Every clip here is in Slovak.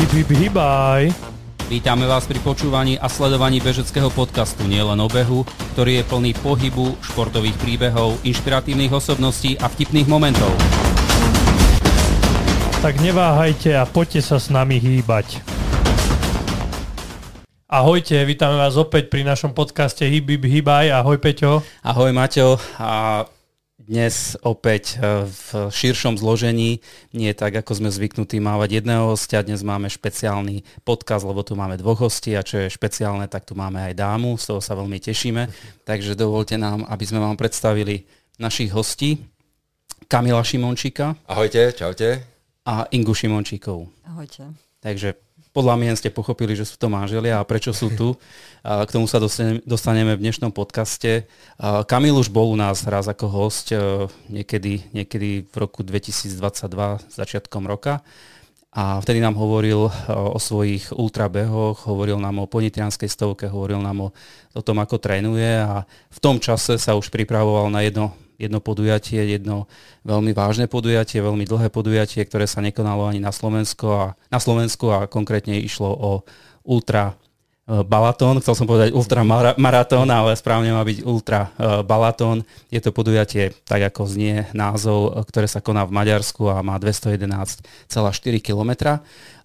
Hip, hip, hibaj. Vítame vás pri počúvaní a sledovaní bežeckého podcastu Nielen o behu, ktorý je plný pohybu, športových príbehov, inšpiratívnych osobností a vtipných momentov. Tak neváhajte a poďte sa s nami hýbať. Ahojte, vítame vás opäť pri našom podcaste Hip, hip, hibaj. Ahoj Peťo. Ahoj Maťo. A dnes opäť e, v širšom zložení, nie tak, ako sme zvyknutí mávať jedného hostia. Dnes máme špeciálny podcast, lebo tu máme dvoch hostí a čo je špeciálne, tak tu máme aj dámu, z toho sa veľmi tešíme. Takže dovolte nám, aby sme vám predstavili našich hostí. Kamila Šimončíka. Ahojte, čaute. A Ingu Šimončíkovú. Ahojte. Takže podľa mien ste pochopili, že sú to manželia a prečo sú tu. K tomu sa dostaneme v dnešnom podcaste. Kamil už bol u nás raz ako host e, niekedy, niekedy v roku 2022, začiatkom roka. A vtedy nám hovoril e, o svojich ultrabehoch, hovoril nám o ponitrianskej stovke, hovoril nám o, o tom, ako trénuje a v tom čase sa už pripravoval na jedno jedno podujatie, jedno veľmi vážne podujatie, veľmi dlhé podujatie, ktoré sa nekonalo ani na Slovensku a, na Slovensku a konkrétne išlo o ultra e, Balatón, chcel som povedať ultra maratón, ale správne má byť ultra e, Balatón. Je to podujatie, tak ako znie názov, ktoré sa koná v Maďarsku a má 211,4 km.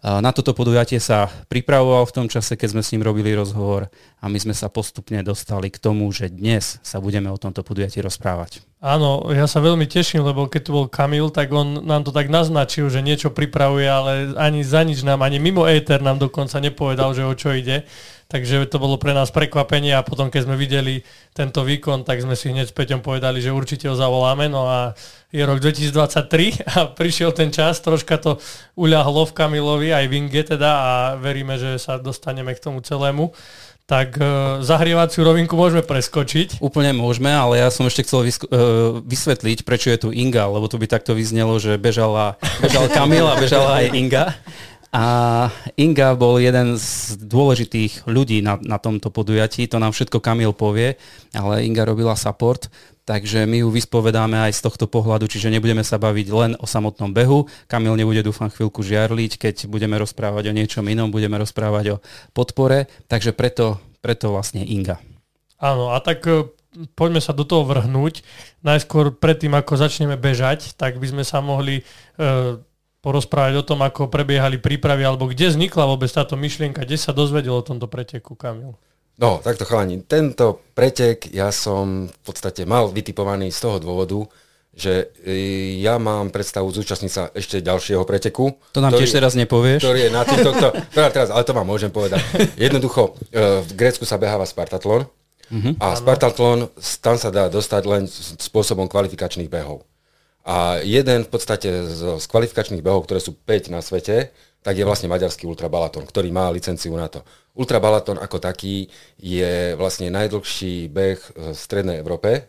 Na toto podujatie sa pripravoval v tom čase, keď sme s ním robili rozhovor a my sme sa postupne dostali k tomu, že dnes sa budeme o tomto podujatí rozprávať. Áno, ja sa veľmi teším, lebo keď tu bol Kamil, tak on nám to tak naznačil, že niečo pripravuje, ale ani za nič nám, ani mimo éter nám dokonca nepovedal, že o čo ide. Takže to bolo pre nás prekvapenie a potom, keď sme videli tento výkon, tak sme si hneď s Peťom povedali, že určite ho zavoláme. No a je rok 2023 a prišiel ten čas, troška to uľahlo v Kamilovi, aj v Inge teda a veríme, že sa dostaneme k tomu celému. Tak e, zahrievaciu rovinku môžeme preskočiť. Úplne môžeme, ale ja som ešte chcel vysk- e, vysvetliť, prečo je tu Inga, lebo to by takto vyznelo, že bežala, bežal Kamil a bežala aj Inga. A Inga bol jeden z dôležitých ľudí na, na tomto podujatí, to nám všetko Kamil povie, ale Inga robila support, takže my ju vyspovedáme aj z tohto pohľadu, čiže nebudeme sa baviť len o samotnom behu. Kamil nebude, dúfam, chvíľku žiarliť, keď budeme rozprávať o niečom inom, budeme rozprávať o podpore, takže preto, preto vlastne Inga. Áno, a tak e, poďme sa do toho vrhnúť. Najskôr predtým, ako začneme bežať, tak by sme sa mohli uh, porozprávať o tom, ako prebiehali prípravy, alebo kde vznikla vôbec táto myšlienka, kde sa dozvedel o tomto preteku, Kamil? No, takto chalani, tento pretek ja som v podstate mal vytipovaný z toho dôvodu, že e, ja mám predstavu zúčastniť sa ešte ďalšieho preteku. To nám ktorý, tiež teraz nepovieš. Ktorý je na týmto, to, teraz, ale to vám môžem povedať. Jednoducho, e, v Grécku sa beháva Spartatlon uh-huh. a Spartatlon, tam sa dá dostať len spôsobom kvalifikačných behov. A jeden v podstate z, z kvalifikačných behov, ktoré sú 5 na svete, tak je vlastne maďarský ultrabalaton, ktorý má licenciu na to. Ultrabalaton ako taký je vlastne najdlhší beh v strednej Európe, e,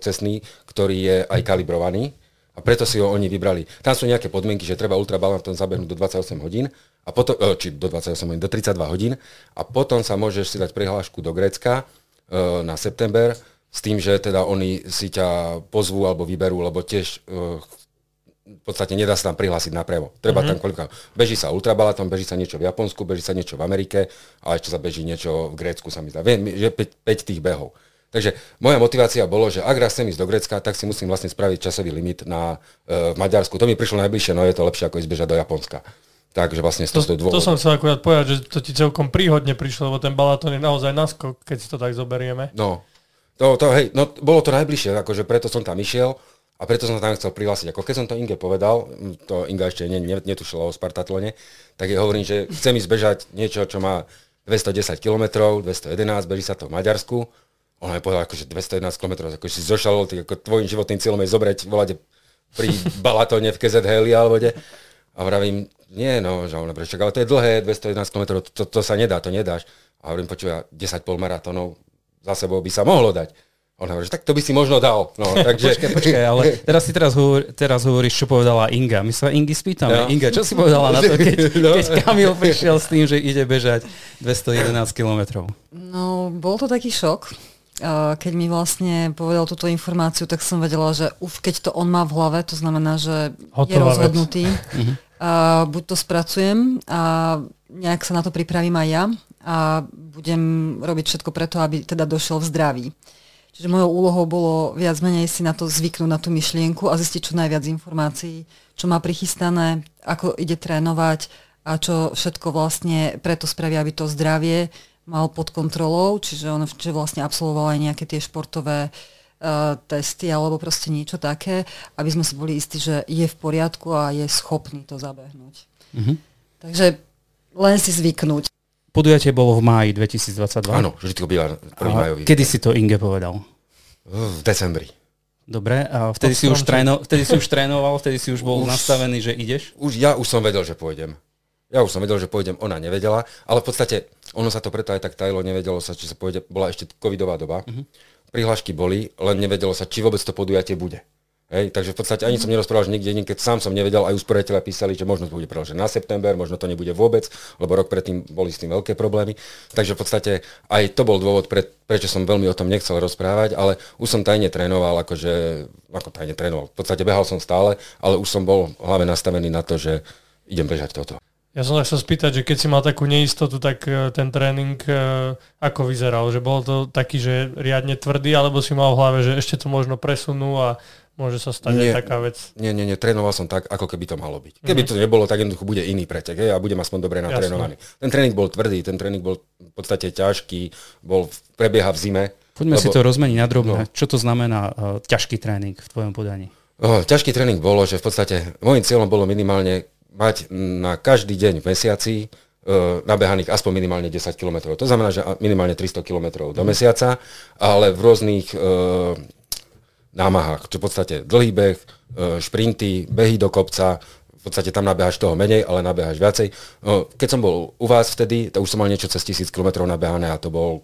cestný, ktorý je aj kalibrovaný a preto si ho oni vybrali. Tam sú nejaké podmienky, že treba ultrabalaton zabehnúť do 28 hodín, a potom, e, či do 28 hodín, do 32 hodín a potom sa môžeš si dať prihlášku do Grécka e, na september, s tým, že teda oni si ťa pozvú alebo vyberú, lebo tiež uh, v podstate nedá sa tam prihlásiť na prevo. Treba mm-hmm. tam koľko. Beží sa ultrabalatom, beží sa niečo v Japonsku, beží sa niečo v Amerike a ešte sa beží niečo v Grécku, sa mi zdá. Viem, že 5, 5 tých behov. Takže moja motivácia bolo, že ak raz chcem ísť do Grécka, tak si musím vlastne spraviť časový limit na uh, Maďarsku. To mi prišlo najbližšie, no je to lepšie ako ísť bežať do Japonska. Takže vlastne to, to, to som chcel akurát povedať, že to ti celkom príhodne prišlo, lebo ten balatón je naozaj naskok, keď si to tak zoberieme. No, to, to, hej, no, bolo to najbližšie, akože preto som tam išiel a preto som tam chcel prihlásiť. Ako keď som to Inge povedal, to Inga ešte ne, ne, netušila o Spartatlone, tak jej hovorím, že chcem ísť bežať niečo, čo má 210 km, 211, beží sa to v Maďarsku. Ona mi povedala, akože 211 km, ako si zošal, ty, ako tvojim životným cieľom je zobrať, volať pri Balatone v KZ Heli alebo kde. A vravím, nie, no, že ona prečo, ale to je dlhé, 211 km, to, to sa nedá, to nedáš. A hovorím, počúva, 10 pol maratónov, za sebou by sa mohlo dať. On hovorí, že tak to by si možno dal. No, takže... počkaj, počkaj, ale teraz si teraz, hovor, teraz hovoríš, čo povedala Inga. My sa Ingy spýtame. No. Inga, čo si povedala na to, keď, no. keď Kamil prišiel s tým, že ide bežať 211 kilometrov? No, bol to taký šok. Keď mi vlastne povedal túto informáciu, tak som vedela, že uf, keď to on má v hlave, to znamená, že Hotová je rozhodnutý. Mhm. A buď to spracujem a nejak sa na to pripravím aj ja a budem robiť všetko preto, aby teda došiel v zdraví. Čiže mojou úlohou bolo viac menej si na to zvyknúť, na tú myšlienku a zistiť čo najviac informácií, čo má prichystané, ako ide trénovať a čo všetko vlastne preto spraví, aby to zdravie mal pod kontrolou, čiže on že vlastne absolvoval aj nejaké tie športové uh, testy alebo proste niečo také, aby sme si boli istí, že je v poriadku a je schopný to zabehnúť. Mm-hmm. Takže len si zvyknúť. Podujatie bolo v máji 2022. Áno, vždy to býva prvý majový. Kedy si to Inge povedal? V decembri. Dobre, a vtedy si, už tréno, vtedy si už trénoval, vtedy si už bol už, nastavený, že ideš? Už, ja už som vedel, že pôjdem. Ja už som vedel, že pôjdem, ona nevedela, ale v podstate ono sa to preto aj tak tajlo, nevedelo sa, či sa pôjde, bola ešte covidová doba. Uh-huh. Prihlášky boli, len nevedelo sa, či vôbec to podujatie bude. Hej, takže v podstate ani som nerozprával, že nikde, keď sám som nevedel, aj usporiteľa písali, že možno to bude preložené na september, možno to nebude vôbec, lebo rok predtým boli s tým veľké problémy. Takže v podstate aj to bol dôvod, pre, prečo som veľmi o tom nechcel rozprávať, ale už som tajne trénoval, akože, ako tajne trénoval. V podstate behal som stále, ale už som bol hlave nastavený na to, že idem bežať toto. Ja som sa chcel spýtať, že keď si mal takú neistotu, tak e, ten tréning e, ako vyzeral? Že bol to taký, že riadne tvrdý, alebo si mal v hlave, že ešte to možno presunú a Môže sa stať nie, aj taká vec. Nie, nie, nie, trénoval som tak, ako keby to malo byť. Keby mm-hmm. to nebolo, tak jednoducho bude iný pretek hej, a budem aspoň dobre natrénovaný. Jasne. Ten tréning bol tvrdý, ten tréning bol v podstate ťažký, bol prebieha v zime. Poďme lebo, si to rozmeniť na drobné. No. Čo to znamená uh, ťažký tréning v tvojom podaní? Oh, ťažký tréning bolo, že v podstate môjim cieľom bolo minimálne mať na každý deň v mesiaci uh, nabehaných aspoň minimálne 10 km. To znamená, že minimálne 300 km do mesiaca, ale v rôznych uh, námahách. Čo v podstate dlhý beh, e, šprinty, behy do kopca, v podstate tam nabehaš toho menej, ale nabehaš viacej. No, keď som bol u vás vtedy, to už som mal niečo cez tisíc km nabehané a to bol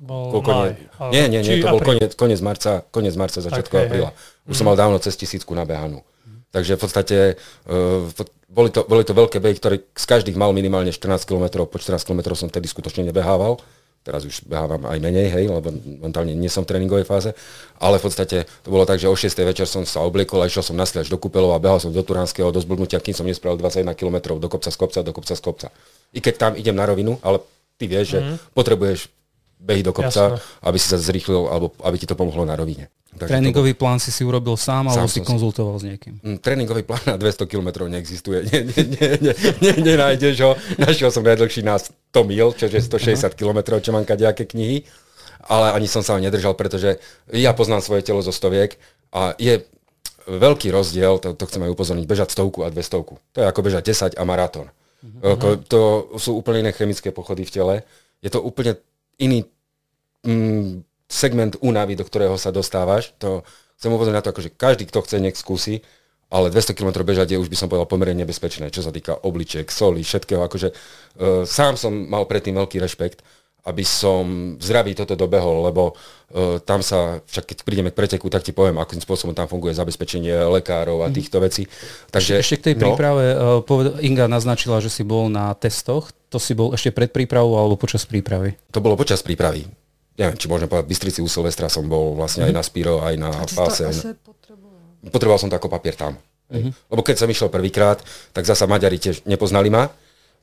bol maj, ale... Nie, nie, nie, to bol koniec, koniec marca, koniec marca, začiatku okay, apríla. Už mm. som mal dávno cez tisícku nabehanú. Mm. Takže v podstate uh, boli, to, boli to veľké behy, ktoré z každých mal minimálne 14 km, po 14 km som vtedy skutočne nebehával teraz už behávam aj menej, hej, lebo momentálne nie som v tréningovej fáze, ale v podstate to bolo tak, že o 6. večer som sa obliekol a išiel som na až do Kúpelov a behal som do Turánskeho do zblbnutia, kým som nespravil 21 km do kopca z kopca, do kopca z kopca. I keď tam idem na rovinu, ale ty vieš, mm-hmm. že mhm. potrebuješ behy do kopca, Jasne. aby si sa zrýchlil, alebo aby ti to pomohlo na rovine. Takže tréningový plán si si urobil sám, sám alebo si konzultoval s niekým? Mm, tréningový plán na 200 km neexistuje. Nie, nenájdeš ho. Našiel som najdlhší na 100 mil, čo je 160 km, čo mám kadejaké knihy. Ale ani som sa ho nedržal, pretože ja poznám svoje telo zo stoviek a je veľký rozdiel, to, to chcem aj upozorniť, bežať stovku a dvestovku. To je ako bežať 10 a maratón. Uh-huh. To sú úplne iné chemické pochody v tele. Je to úplne iný mm, segment únavy, do ktorého sa dostávaš. To chcem upozorniť na to, akože každý, kto chce, nech skúsi, ale 200 km bežať je už by som povedal pomerne nebezpečné, čo sa týka obličiek, soli, všetkého. Akože, uh, sám som mal predtým veľký rešpekt, aby som zdraví toto dobehol, lebo uh, tam sa, však keď prídeme k preteku, tak ti poviem, akým spôsobom tam funguje zabezpečenie lekárov a mhm. týchto vecí. Takže, ešte k tej no, príprave, uh, poved- Inga naznačila, že si bol na testoch, to si bol ešte pred prípravou alebo počas prípravy? To bolo počas prípravy neviem, či môžem povedať, Bystrici u Silvestra som bol vlastne mm-hmm. aj mhm. na Spiro, aj na Fase. Potreboval? som to ako papier tam. Mm-hmm. Lebo keď som išiel prvýkrát, tak zasa Maďari tiež nepoznali ma,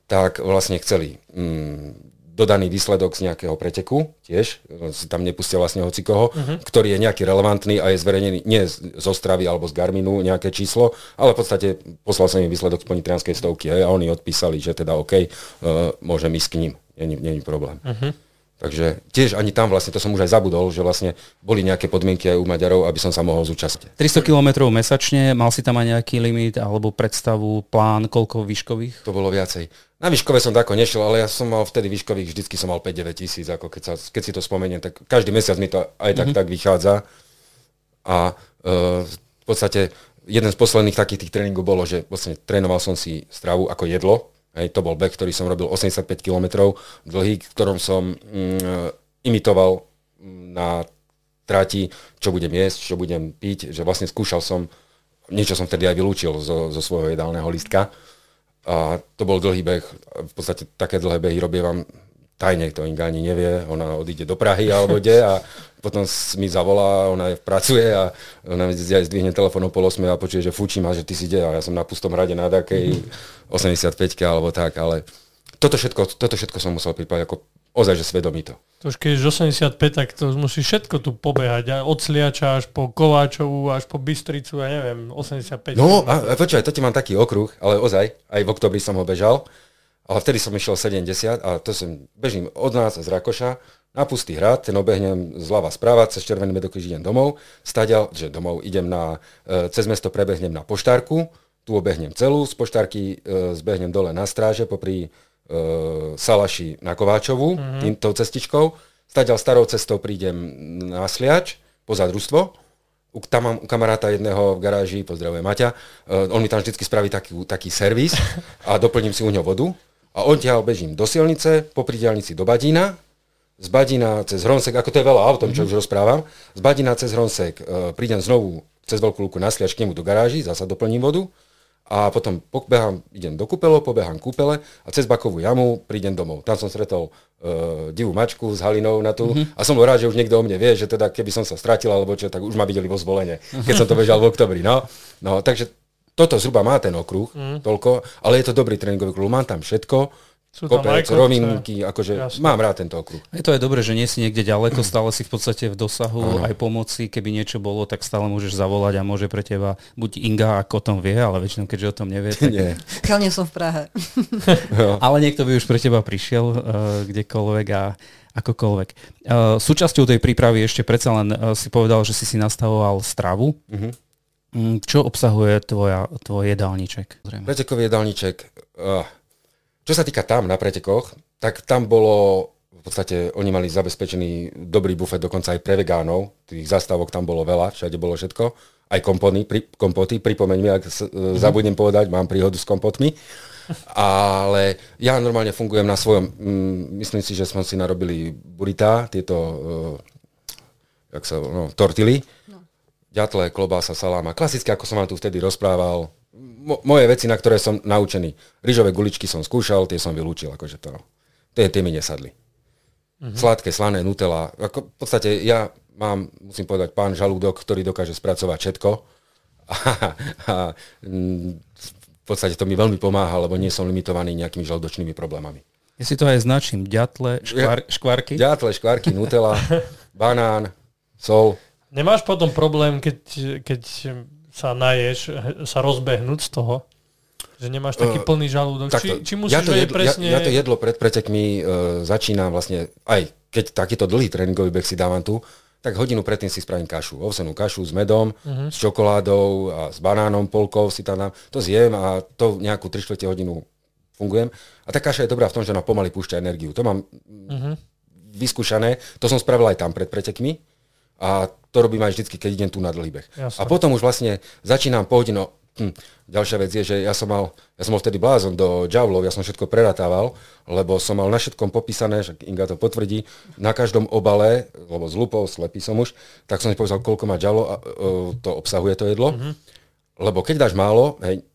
tak vlastne chceli mm, dodaný výsledok z nejakého preteku, tiež, si tam nepustil vlastne hoci koho, uh-huh. ktorý je nejaký relevantný a je zverejnený nie z, Ostravy alebo z Garminu nejaké číslo, ale v podstate poslal som im výsledok z ponitrianskej stovky a oni odpísali, že teda OK, uh, môžem ísť k ním, není problém. Uh-huh. Takže tiež ani tam vlastne, to som už aj zabudol, že vlastne boli nejaké podmienky aj u Maďarov, aby som sa mohol zúčastniť. 300 km mesačne, mal si tam aj nejaký limit alebo predstavu, plán, koľko výškových? To bolo viacej. Na výškové som tako nešiel, ale ja som mal vtedy výškových, vždycky som mal 5-9 tisíc, ako keď, sa, keď si to spomeniem, tak každý mesiac mi to aj tak, mm-hmm. tak vychádza. A e, v podstate jeden z posledných takých tých tréningov bolo, že vlastne trénoval som si stravu ako jedlo, Hej, to bol beh, ktorý som robil 85 km dlhý, ktorom som mm, imitoval mm, na trati, čo budem jesť, čo budem piť, že vlastne skúšal som, niečo som vtedy aj vylúčil zo, zo svojho jedálneho listka. A to bol dlhý beh, v podstate také dlhé behy robievam tajne to Inga ani nevie, ona odíde do Prahy alebo kde a potom mi zavolá, ona je pracuje a ona mi zdvihne telefón o pol 8 a počuje, že fučím a že ty si ide a ja som na pustom hrade na takej 85 alebo tak, ale toto všetko, toto všetko som musel pripraviť ako ozaj, že svedomí to. To už keď je 85, tak to musí všetko tu pobehať. Od Sliača až po Kováčovú, až po Bystricu, ja neviem, 85. No a, a počúvaj, to ti mám taký okruh, ale ozaj, aj v oktobri som ho bežal, ale vtedy som išiel 70 a to som, bežím od nás z Rakoša, na pustý hrad, ten obehnem zľava správa, cez Červený medokríž idem domov, staďal, že domov idem na, e, cez mesto prebehnem na poštárku, tu obehnem celú, z poštárky e, zbehnem dole na stráže, popri uh, Salaši na Kováčovu, mm-hmm. týmto cestičkou. Staďal starou cestou prídem na Sliač, poza družstvo. U, tam mám u kamaráta jedného v garáži, pozdravujem Maťa, uh, on mi tam vždy spraví taký, taký servis a doplním si u ňo vodu. A odtiaľ bežím do silnice, po diálnici do Badína, z Badina cez Hronsek, ako to je veľa autom, čo mm-hmm. už rozprávam, z Badina cez Hronsek uh, prídem znovu cez Veľkú Luku na Sliač k nemu do garáži, zasa doplním vodu a potom pobehám, idem do kúpelo, pobehám kúpele a cez Bakovú jamu prídem domov. Tam som stretol uh, divú mačku s Halinou na tú mm-hmm. a som bol rád, že už niekto o mne vie, že teda keby som sa stratil alebo čo, tak už ma videli vo zvolenie, keď som to bežal v oktobri. No, no takže toto zhruba má ten okruh, mm. toľko, ale je to dobrý tréningový okruh, mám tam všetko, sú kopec, rovinky, akože Jasne. mám rád tento okruh. Je to aj dobré, že nie si niekde ďaleko, stále si v podstate v dosahu ano. aj pomoci, keby niečo bolo, tak stále môžeš zavolať a môže pre teba buď Inga, ako o tom vie, ale väčšinou keďže o tom nevie. Tak... nie. Som v Prahe. ale niekto by už pre teba prišiel uh, kdekoľvek a akokoľvek. Uh, súčasťou tej prípravy ešte predsa len uh, si povedal, že si si nastavoval stravu. Uh-huh. Čo obsahuje tvoja, tvoj jedálniček? Pretekový jedálniček. Uh, čo sa týka tam na pretekoch, tak tam bolo, v podstate oni mali zabezpečený dobrý bufet dokonca aj pre vegánov, tých zastávok tam bolo veľa, všade bolo všetko, aj kompony, pri, kompoty, pripomeň mi, ak mm-hmm. zabudnem povedať, mám príhodu s kompotmi, ale ja normálne fungujem na svojom, mm, myslím si, že sme si narobili burita, tieto, uh, jak sa, no, tortily. Ďatle, klobása, saláma, klasické, ako som vám tu vtedy rozprával, mo- moje veci, na ktoré som naučený. Ryžové guličky som skúšal, tie som vylúčil, akože to, tie, tie mi nesadli. Uh-huh. Sladké, slané, nutella. Ako, v podstate ja mám, musím povedať, pán žalúdok, ktorý dokáže spracovať všetko. A, a v podstate to mi veľmi pomáha, lebo nie som limitovaný nejakými žalúdočnými problémami. Ja si to aj značím. Ďatle, škvar, škvarky? Ďatle, škvarky, nutella, banán, sol. Nemáš potom problém, keď, keď sa naješ, sa rozbehnúť z toho? Že nemáš taký uh, plný žalúdok? Či, či musíš ja to, jedlo, presne... ja, ja to jedlo pred pretekmi uh, začínam vlastne, aj keď takýto dlhý tréningový beh si dávam tu, tak hodinu predtým si spravím kašu. Ovsenú kašu s medom, uh-huh. s čokoládou a s banánom, polkou si tam dám. To zjem a to nejakú 3 hodinu fungujem. A tá kaša je dobrá v tom, že ona pomaly púšťa energiu. To mám uh-huh. vyskúšané. To som spravil aj tam pred pretekmi a to robím aj vždy, keď idem tu na dlhý beh. Jasne. A potom už vlastne začínam po hodinu. Hm, ďalšia vec je, že ja som mal, ja som mal vtedy blázon do džavlov, ja som všetko preratával, lebo som mal na všetkom popísané, že Inga to potvrdí, na každom obale, lebo z lupou, slepý som už, tak som si povedal, koľko má džavlo a uh, to obsahuje to jedlo. Mm-hmm. Lebo keď dáš málo, hej,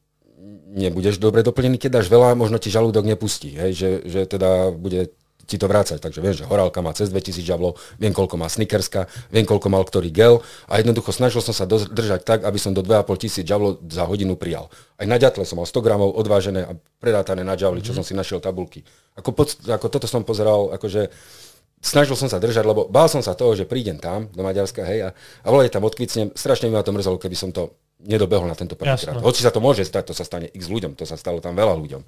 nebudeš dobre doplnený, keď dáš veľa, možno ti žalúdok nepustí, hej, že, že teda bude ti to vrácať. Takže viem, že horálka má cez 2000 žavlov, viem, koľko má snickerska, viem, koľko mal ktorý gel a jednoducho snažil som sa držať tak, aby som do 2,5 tisíc žavlov za hodinu prijal. Aj na ďatle som mal 100 gramov odvážené a predátané na žavli, čo mm. som si našiel tabulky. Ako, pod, ako toto som pozeral, akože snažil som sa držať, lebo bál som sa toho, že prídem tam do Maďarska, hej, a, a volej tam odkvicnem, strašne mi ma to mrzelo, keby som to nedobehol na tento prvýkrát. Hoci sa to môže stať, to sa stane x ľuďom, to sa stalo tam veľa ľuďom.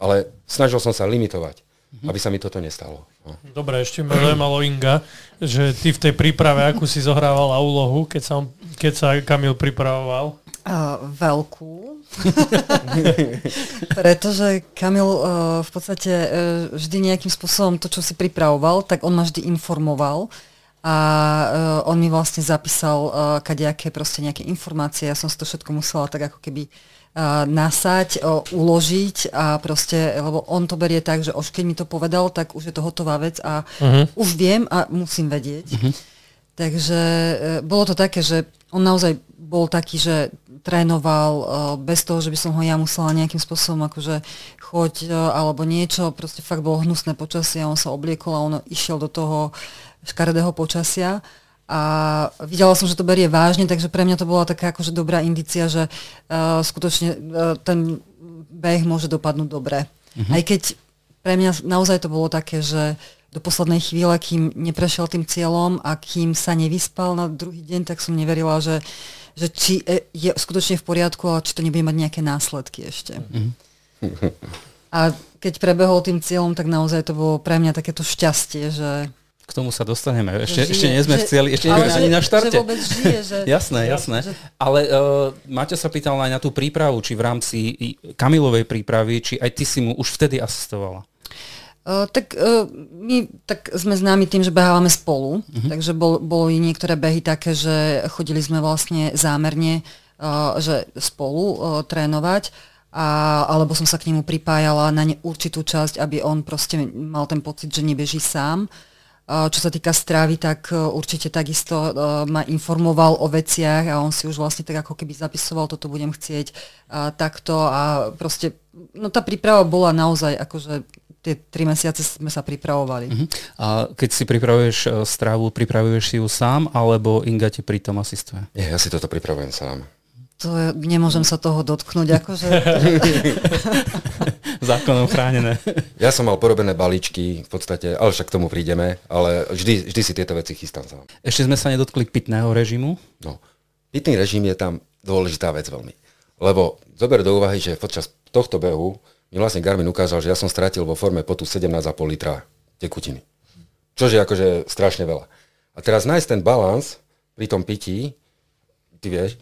Ale snažil som sa limitovať aby sa mi toto nestalo. No. Dobre, ešte ma zaujímalo Inga, že ty v tej príprave, akú si zohrával úlohu, keď sa, keď sa Kamil pripravoval? Uh, veľkú. Pretože Kamil uh, v podstate uh, vždy nejakým spôsobom to, čo si pripravoval, tak on ma vždy informoval a uh, on mi vlastne zapísal uh, kadejaké proste nejaké informácie. Ja som si to všetko musela tak ako keby uh, nasať, uložiť a proste, lebo on to berie tak, že už keď mi to povedal, tak už je to hotová vec a uh-huh. už viem a musím vedieť. Uh-huh. Takže e, bolo to také, že on naozaj bol taký, že trénoval uh, bez toho, že by som ho ja musela nejakým spôsobom akože choď uh, alebo niečo, proste fakt bolo hnusné počasie, on sa obliekol a on išiel do toho škaredého počasia a videla som, že to berie vážne, takže pre mňa to bola taká akože dobrá indícia, že uh, skutočne uh, ten beh môže dopadnúť dobre. Mm-hmm. Aj keď pre mňa naozaj to bolo také, že do poslednej chvíle, kým neprešiel tým cieľom a kým sa nevyspal na druhý deň, tak som neverila, že, že či e, je skutočne v poriadku, ale či to nebude mať nejaké následky ešte. Mm-hmm. A keď prebehol tým cieľom, tak naozaj to bolo pre mňa takéto šťastie, že k tomu sa dostaneme. Ešte, žije, ešte nie sme že, chceli, ešte nie sme ani na štarte. Že vôbec žije, že... jasné, jasné. Že... Ale uh, Maťa sa pýtal aj na tú prípravu, či v rámci Kamilovej prípravy, či aj ty si mu už vtedy asistovala. Uh, tak uh, my tak sme známi tým, že behávame spolu, uh-huh. takže bol, boli niektoré behy také, že chodili sme vlastne zámerne uh, že spolu uh, trénovať, a, alebo som sa k nemu pripájala na ne, určitú časť, aby on proste mal ten pocit, že nebeží sám. Uh, čo sa týka strávy, tak uh, určite takisto uh, ma informoval o veciach a on si už vlastne tak ako keby zapisoval, toto budem chcieť takto a proste, no tá príprava bola naozaj akože tie tri mesiace sme sa pripravovali. Uh-huh. A keď si pripravuješ stravu, pripravuješ si ju sám, alebo Inga ti pri tom asistuje? Nie, ja si toto pripravujem sám. To je, nemôžem sa toho dotknúť, akože... Zákonom chránené. Ja som mal porobené balíčky, v podstate, ale však k tomu prídeme, ale vždy, vždy si tieto veci chystám sám. Ešte sme sa nedotkli pitného režimu? No, pitný režim je tam dôležitá vec veľmi. Lebo zober do úvahy, že počas tohto behu mi vlastne Garmin ukázal, že ja som stratil vo forme potu 17,5 litra tekutiny. Čože je akože strašne veľa. A teraz nájsť ten balans pri tom pití, ty vieš,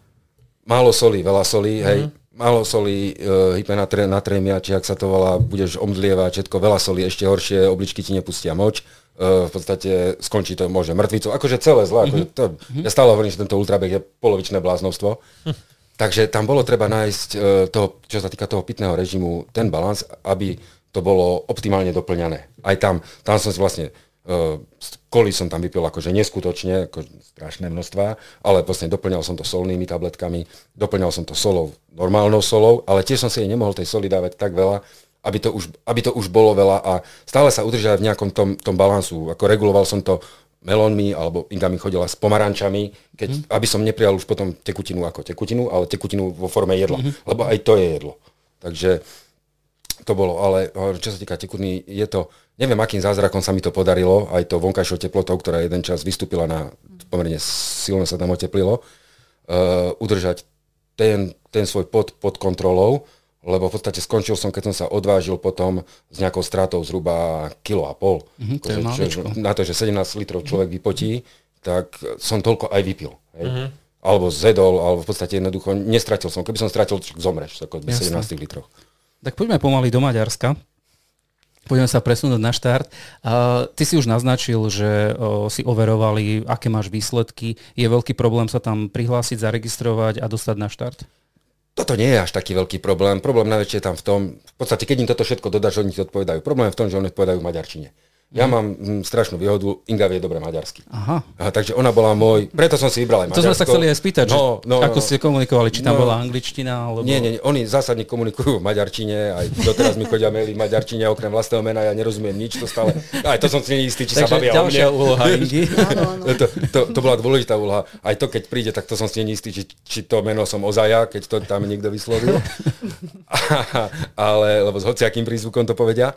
málo soli, veľa soli, mm-hmm. hej, málo soli, uh, hypenatrémia, či ak sa to volá, budeš omdlievať, všetko, veľa soli, ešte horšie, obličky ti nepustia moč, uh, v podstate skončí to môže mŕtvicou, akože celé mm-hmm. akože to, mm-hmm. ja stále hovorím, že tento ultrabek je polovičné bláznovstvo. Hm. Takže tam bolo treba nájsť, e, toho, čo sa týka toho pitného režimu, ten balans, aby to bolo optimálne doplňané. Aj tam, tam som si vlastne, uh, koli som tam vypil akože neskutočne, ako strašné množstva, ale vlastne doplňal som to solnými tabletkami, doplňal som to solou, normálnou solou, ale tiež som si jej nemohol tej soli dávať tak veľa, aby to už, aby to už bolo veľa a stále sa udržať v nejakom tom, tom balansu. Ako reguloval som to melónmi, alebo Inga mi chodila s pomarančami, keď, mm. aby som neprijal už potom tekutinu ako tekutinu, ale tekutinu vo forme jedla, mm-hmm. lebo aj to je jedlo. Takže to bolo, ale čo sa týka tekutiny, je to, neviem akým zázrakom sa mi to podarilo, aj to vonkajšou teplotou, ktorá jeden čas vystúpila na, pomerne silno sa tam oteplilo, uh, udržať ten, ten svoj pod, pod kontrolou, lebo v podstate skončil som, keď som sa odvážil potom s nejakou stratou zhruba kilo a pol. Mm-hmm, to je že, na to, že 17 litrov človek vypotí, tak som toľko aj vypil. Hej? Mm-hmm. Alebo zedol, alebo v podstate jednoducho nestratil som. Keby som stratil, zomreš ako 17 litroch. Tak poďme pomaly do Maďarska. Poďme sa presunúť na štart. Ty si už naznačil, že si overovali, aké máš výsledky. Je veľký problém sa tam prihlásiť, zaregistrovať a dostať na štart? Toto nie je až taký veľký problém. Problém najväčšie je tam v tom, v podstate keď im toto všetko dodáš, oni ti odpovedajú. Problém je v tom, že oni odpovedajú v maďarčine. Ja mám hm, strašnú výhodu, Inga vie dobre maďarsky. Aha. Aha. Takže ona bola môj, preto som si vybral aj To sme sa chceli aj spýtať, no, no, ako no, ste komunikovali, či tam no, bola angličtina? Alebo... Nie, nie, nie, oni zásadne komunikujú v maďarčine, aj doteraz mi chodia maily v maďarčine, okrem vlastného mena, ja nerozumiem nič, to stále, aj to som si neistý, či Takže sa bavia ďalšia o mne. úloha Ingy. to, to, to, bola dôležitá úloha. Aj to, keď príde, tak to som si neistý, či, či to meno som ozaja, keď to tam niekto vyslovil. Ale, lebo s hociakým prízvukom to povedia.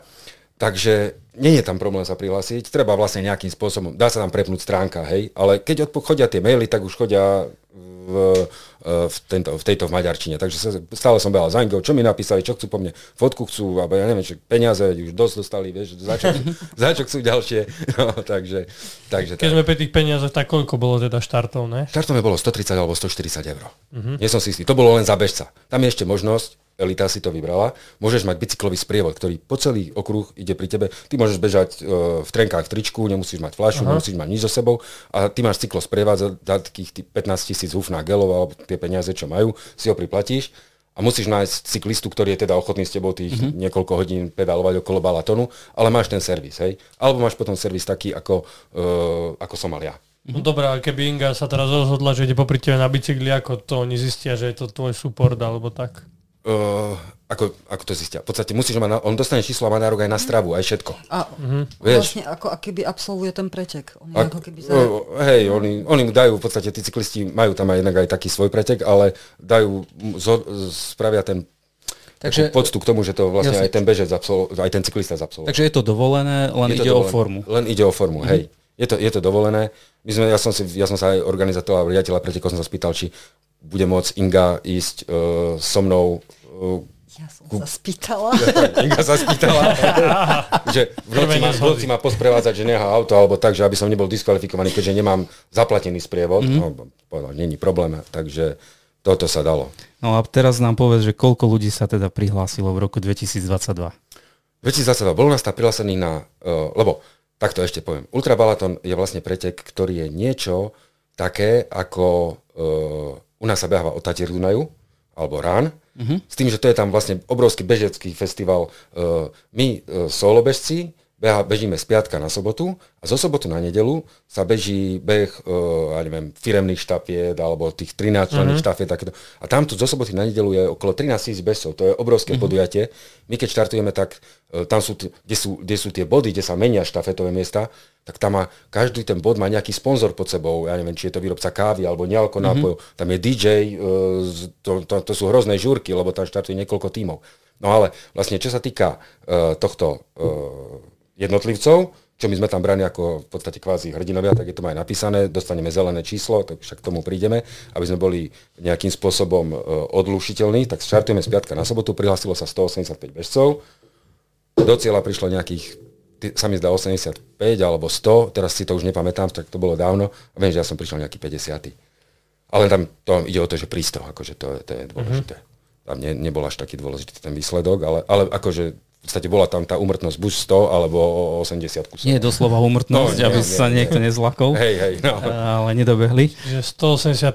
Takže nie je tam problém sa prihlásiť, treba vlastne nejakým spôsobom, dá sa tam prepnúť stránka, hej, ale keď chodia tie maily, tak už chodia v, v, tento, v tejto v maďarčine. Takže stále som behal za čo mi napísali, čo chcú po mne, fotku chcú, alebo ja neviem, čo, peniaze už dosť dostali, vieš, za čo, za čo chcú ďalšie. No, takže, takže Keď tak. sme pri tých peniazoch, tak koľko bolo teda štartov, ne? Štartov bolo 130 alebo 140 eur. Uh-huh. Nie som si istý, to bolo len za bežca. Tam je ešte možnosť, elita si to vybrala, môžeš mať bicyklový sprievod, ktorý po celý okruh ide pri tebe. Ty môžeš bežať uh, v trenkách, v tričku, nemusíš mať flašu, Aha. nemusíš mať nič so sebou a ty máš cyklo sprievádza za takých 15 tisíc hufná gelov alebo tie peniaze, čo majú, si ho priplatíš a musíš nájsť cyklistu, ktorý je teda ochotný s tebou tých mm-hmm. niekoľko hodín pedalovať okolo balatonu, ale máš ten servis, hej. Alebo máš potom servis taký, ako, uh, ako som mal ja. No dobré, ale keby Inga sa teraz rozhodla, že ide popri tebe na bicykli, ako to oni zistia, že je to tvoj support alebo tak? Uh, ako, ako to zistia? V podstate musíš mať, na, on dostane číslo a má nárok aj na stravu, aj všetko. A uh-huh. vlastne ako keby absolvuje ten pretek. Oni ako keby za... uh, hej, oni, oni mu dajú, v podstate tí cyklisti majú tam aj jednak aj taký svoj pretek, ale dajú, zo, spravia ten Takže, poctu k tomu, že to vlastne jasne. aj ten bežec, absolvo, aj ten cyklista zabsolvoval. Takže je to dovolené, len je ide dovolené, o formu. Len ide o formu, mm-hmm. hej. Je to, je to dovolené. My sme, ja, som si, ja som sa aj organizátor a riaditeľa pretekov som sa spýtal, či bude môcť Inga ísť uh, so mnou uh, ja som ku... sa spýtala. Inga sa spýtala, že v noci, ma, v noci ma posprevádzať, že neha auto, alebo tak, že aby som nebol diskvalifikovaný, keďže nemám zaplatený sprievod. Mm-hmm. No, povedal, není problém, takže toto sa dalo. No a teraz nám povedz, že koľko ľudí sa teda prihlásilo v roku 2022? 2022, bol nás tam prihlásený na, uh, lebo takto ešte poviem, Ultrabalaton je vlastne pretek, ktorý je niečo také, ako uh, u nás sa beháva od Tatier Dunaju, alebo RAN, uh-huh. s tým, že to je tam vlastne obrovský bežecký festival. Uh, my, uh, solobežci, beha, bežíme z piatka na sobotu a zo sobotu na nedelu sa beží beh, uh, ja neviem, firemných štafiet alebo tých 13 členných mm-hmm. štafiet. Takéto. A tam tu zo soboty na nedelu je okolo 13 tisíc bežcov. To je obrovské mm-hmm. podujatie. My keď štartujeme, tak uh, tam sú, t- kde, sú, kde sú tie body, kde sa menia štafetové miesta, tak tam má, každý ten bod má nejaký sponzor pod sebou. Ja neviem, či je to výrobca kávy alebo nejakého mm-hmm. nápojov. Tam je DJ, uh, to, to, to sú hrozné žúrky, lebo tam štartuje niekoľko tímov. No ale vlastne, čo sa týka uh, tohto uh, jednotlivcov, čo my sme tam brani ako v podstate kvázi hrdinovia, tak je to aj napísané, dostaneme zelené číslo, tak však k tomu prídeme, aby sme boli nejakým spôsobom uh, odlušiteľní, tak štartujeme z piatka na sobotu, prihlásilo sa 185 bežcov, do cieľa prišlo nejakých, sa mi zdá 85 alebo 100, teraz si to už nepamätám, tak to bolo dávno, a viem, že ja som prišiel nejaký 50. Ale tam to ide o to, že prísto, akože to, to je dôležité. Mm-hmm. Tam ne, nebol až taký dôležitý ten výsledok, ale, ale akože v podstate bola tam tá úmrtnosť buď 100 alebo 80 kusov. Nie doslova úmrtnosť, no, aby nie, sa nie, niekto nie. nezlakol. Hej, hej, no. Ale nedobehli. Že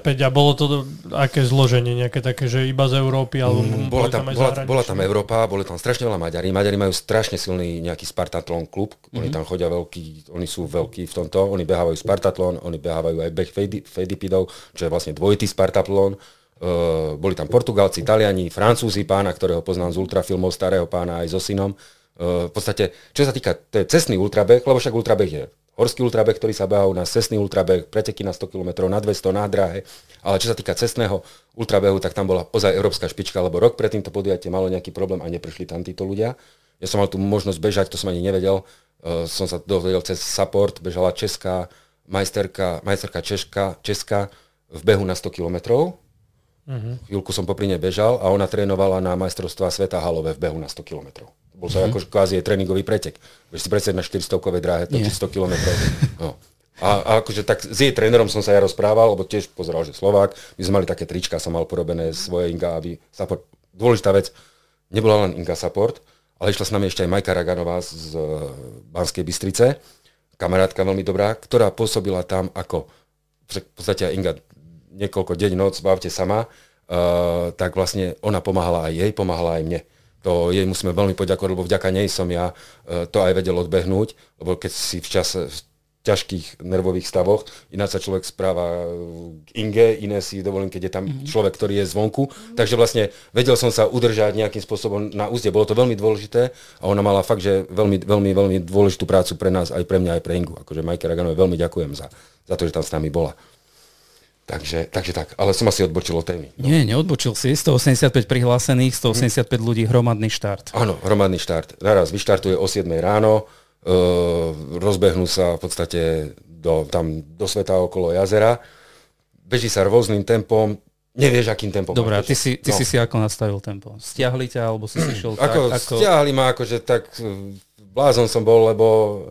185 a bolo to aké zloženie, nejaké také, že iba z Európy? Alebo mm, bola, tam, tam bola, bola tam Európa, boli tam strašne veľa Maďari. Maďari majú strašne silný nejaký Spartatlon klub. Mm-hmm. Oni mhm. tam chodia veľkí, oni sú veľkí v tomto. Oni behávajú Spartatlon, oni behávajú aj beh Fedipidov, čo je vlastne dvojitý Spartatlon Uh, boli tam Portugalci, Taliani, Francúzi, pána, ktorého poznám z ultrafilmov, starého pána aj so synom. Uh, v podstate, čo sa týka, to je cestný ultrabeh, lebo však ultrabeh je horský ultrabeh, ktorý sa behá u nás, cestný ultrabeh, preteky na 100 km, na 200, na dráhe. Ale čo sa týka cestného ultrabehu, tak tam bola ozaj európska špička, lebo rok predtým to podujatie malo nejaký problém a neprišli tam títo ľudia. Ja som mal tu možnosť bežať, to som ani nevedel. Uh, som sa dovedel cez support, bežala česká majsterka, majsterka Češka, Česka v behu na 100 kilometrov Uh-huh. Chvíľku som popri nej bežal a ona trénovala na majstrovstvá sveta halové v behu na 100 km. Bol sa uh-huh. ako kvázi tréningový pretek. Vieš si predstaviť na 400-kovej dráhe, to 100 km. No. A, a akože tak s jej trénerom som sa ja rozprával, lebo tiež pozeral, že Slovák, my sme mali také trička, som mal porobené svoje Inga, aby support. Dôležitá vec, nebola len Inga support, ale išla s nami ešte aj Majka Raganová z, z Banskej Bystrice, kamarátka veľmi dobrá, ktorá pôsobila tam ako, v podstate Inga niekoľko deň, noc, bavte sama, uh, tak vlastne ona pomáhala aj jej, pomáhala aj mne. To jej musíme veľmi poďakovať, lebo vďaka nej som ja uh, to aj vedel odbehnúť, lebo keď si v čase v ťažkých nervových stavoch, ináč sa človek správa k Inge, iné si dovolím, keď je tam mm-hmm. človek, ktorý je zvonku. Takže vlastne vedel som sa udržať nejakým spôsobom na úzde. Bolo to veľmi dôležité a ona mala fakt, že veľmi, veľmi, veľmi dôležitú prácu pre nás, aj pre mňa, aj pre Ingu. Akože Majke Raganové veľmi ďakujem za, za to, že tam s nami bola. Takže, takže tak, ale som asi odbočil od témy. No. Nie, neodbočil si. 185 prihlásených, 185 hm. ľudí, hromadný štart. Áno, hromadný štart. Naraz vyštartuje o 7 ráno, e, rozbehnú sa v podstate do, tam do sveta okolo jazera, beží sa rôznym tempom, nevieš, akým tempom. Dobre, a ty, si, ty no. si si ako nastavil tempo? Stiahli ťa, alebo si si šiel ako, tak? Ako... Stiahli ma, akože tak blázon som bol, lebo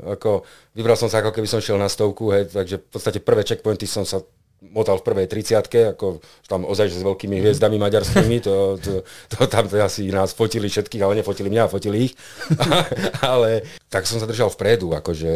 ako, vybral som sa, ako keby som šiel na stovku, hej, takže v podstate prvé checkpointy som sa motal v prvej 30 ako tam ozaj s veľkými hviezdami maďarskými, to, to, to, tam to asi nás fotili všetkých, ale nefotili mňa, fotili ich. ale tak som sa držal vpredu, akože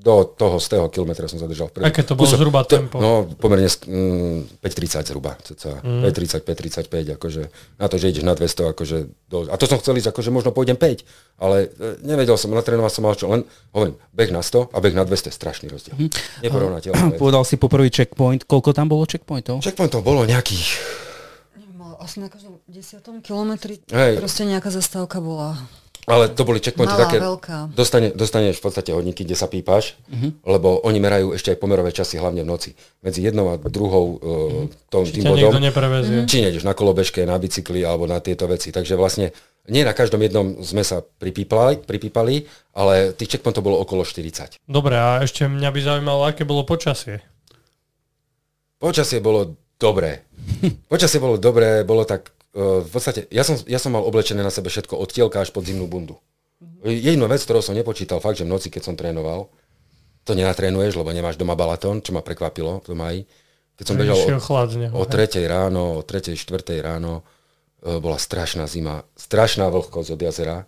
do toho z toho kilometra som zadržal. Vpredu. Aké to bolo Kúsok- zhruba tempo? No, pomerne mm, 5.30 zhruba. Cca. Mm. 5.30, 5.35, akože na to, že ideš na 200, akože do, a to som chcel ísť, akože možno pôjdem 5, ale e, nevedel som, natrénoval som mal čo, len hovorím, beh na 100 a beh na 200 je strašný rozdiel. Neporovnateľná vec. Povedal si poprvý checkpoint. Koľko tam bolo checkpointov? Checkpointov bolo nejakých, asi na každom desiatom kilometri Hej. proste nejaká zastávka bola. Ale to boli checkpointy Malá, také, veľká. dostane, dostaneš v podstate hodníky, kde sa pípaš, Mhm. lebo oni merajú ešte aj pomerové časy, hlavne v noci. Medzi jednou a druhou uh, tom, tým bodom. Mhm. či nejdeš na kolobežke, na bicykli alebo na tieto veci. Takže vlastne nie na každom jednom sme sa pripípali, pripípali ale tých checkpointov bolo okolo 40. Dobre, a ešte mňa by zaujímalo, aké bolo počasie. Počasie bolo dobré. Počasie bolo dobré, bolo tak, v podstate, ja som, ja som mal oblečené na sebe všetko od tielka až pod zimnú bundu. Jedinú vec, ktorou som nepočítal, fakt, že v noci, keď som trénoval, to nenatrénuješ, lebo nemáš doma balatón, čo ma prekvapilo v maji. Keď som bežal o hej. 3 ráno, o 3 4 ráno e, bola strašná zima, strašná vlhkosť od jazera.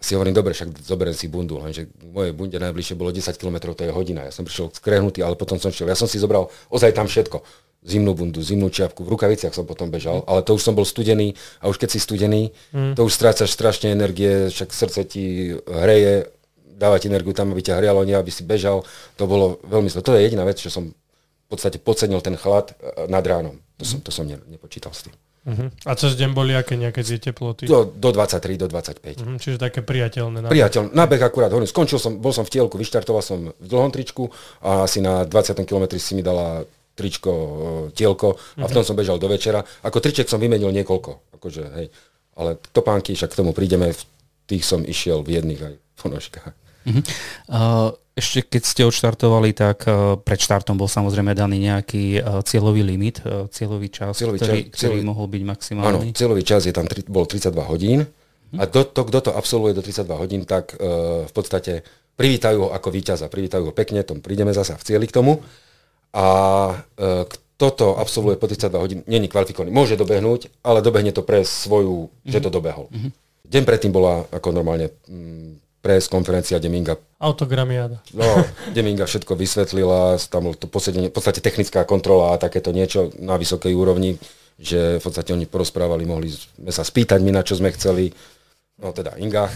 Si hovorím, dobre, však zoberiem si bundu, lenže v mojej bunde najbližšie bolo 10 km, to je hodina. Ja som prišiel skrehnutý, ale potom som šiel. Ja som si zobral ozaj tam všetko. Zimnú bundu, zimnú čiapku, v rukaviciach som potom bežal, ale to už som bol studený a už keď si studený, to už strácaš strašne energie, však srdce ti hreje, dávať energiu tam, aby ťa hrialo, nie aby si bežal. To bolo veľmi zle. To je jediná vec, čo som v podstate podcenil ten chlad e, nad ránom. To som, to som ne, nepočítal s tým. Uh-huh. A cez deň boli aké nejaké tie teploty? Do, do 23, do 25. Uh-huh. Čiže také priateľné. Na... Priateľ, na beh akurát, hovorím, skončil som, bol som v tielku, vyštartoval som v dlhom tričku a asi na 20. kilometri si mi dala tričko, e, tielko a v tom som bežal do večera. Ako triček som vymenil niekoľko, akože, hej. Ale topánky, však k tomu prídeme, v tých som išiel v jedných aj ponožkách. Uh-huh. Uh, ešte keď ste odštartovali, tak uh, pred štartom bol samozrejme daný nejaký uh, cieľový limit, uh, cieľový čas, Cieľový ktorý, čas- ktorý cieľový- mohol byť Áno, maximálny. cieľový čas je tam, tri- bol 32 hodín a do, to, kto to absolvuje do 32 hodín, tak uh, v podstate privítajú ho ako víťaza, privítajú ho pekne, tom prídeme zasa v cieli k tomu a uh, kto to absolvuje po 32 hodín, není kvalifikovaný. Môže dobehnúť, ale dobehne to pre svoju, že to dobehol. Deň predtým bola ako normálne mm, pres konferencia Deminga Autogramiáda. No, Deminga všetko vysvetlila, tam bolo to v podstate technická kontrola a takéto niečo na vysokej úrovni, že v podstate oni porozprávali, mohli sme sa spýtať my, na čo sme chceli. No teda Inga.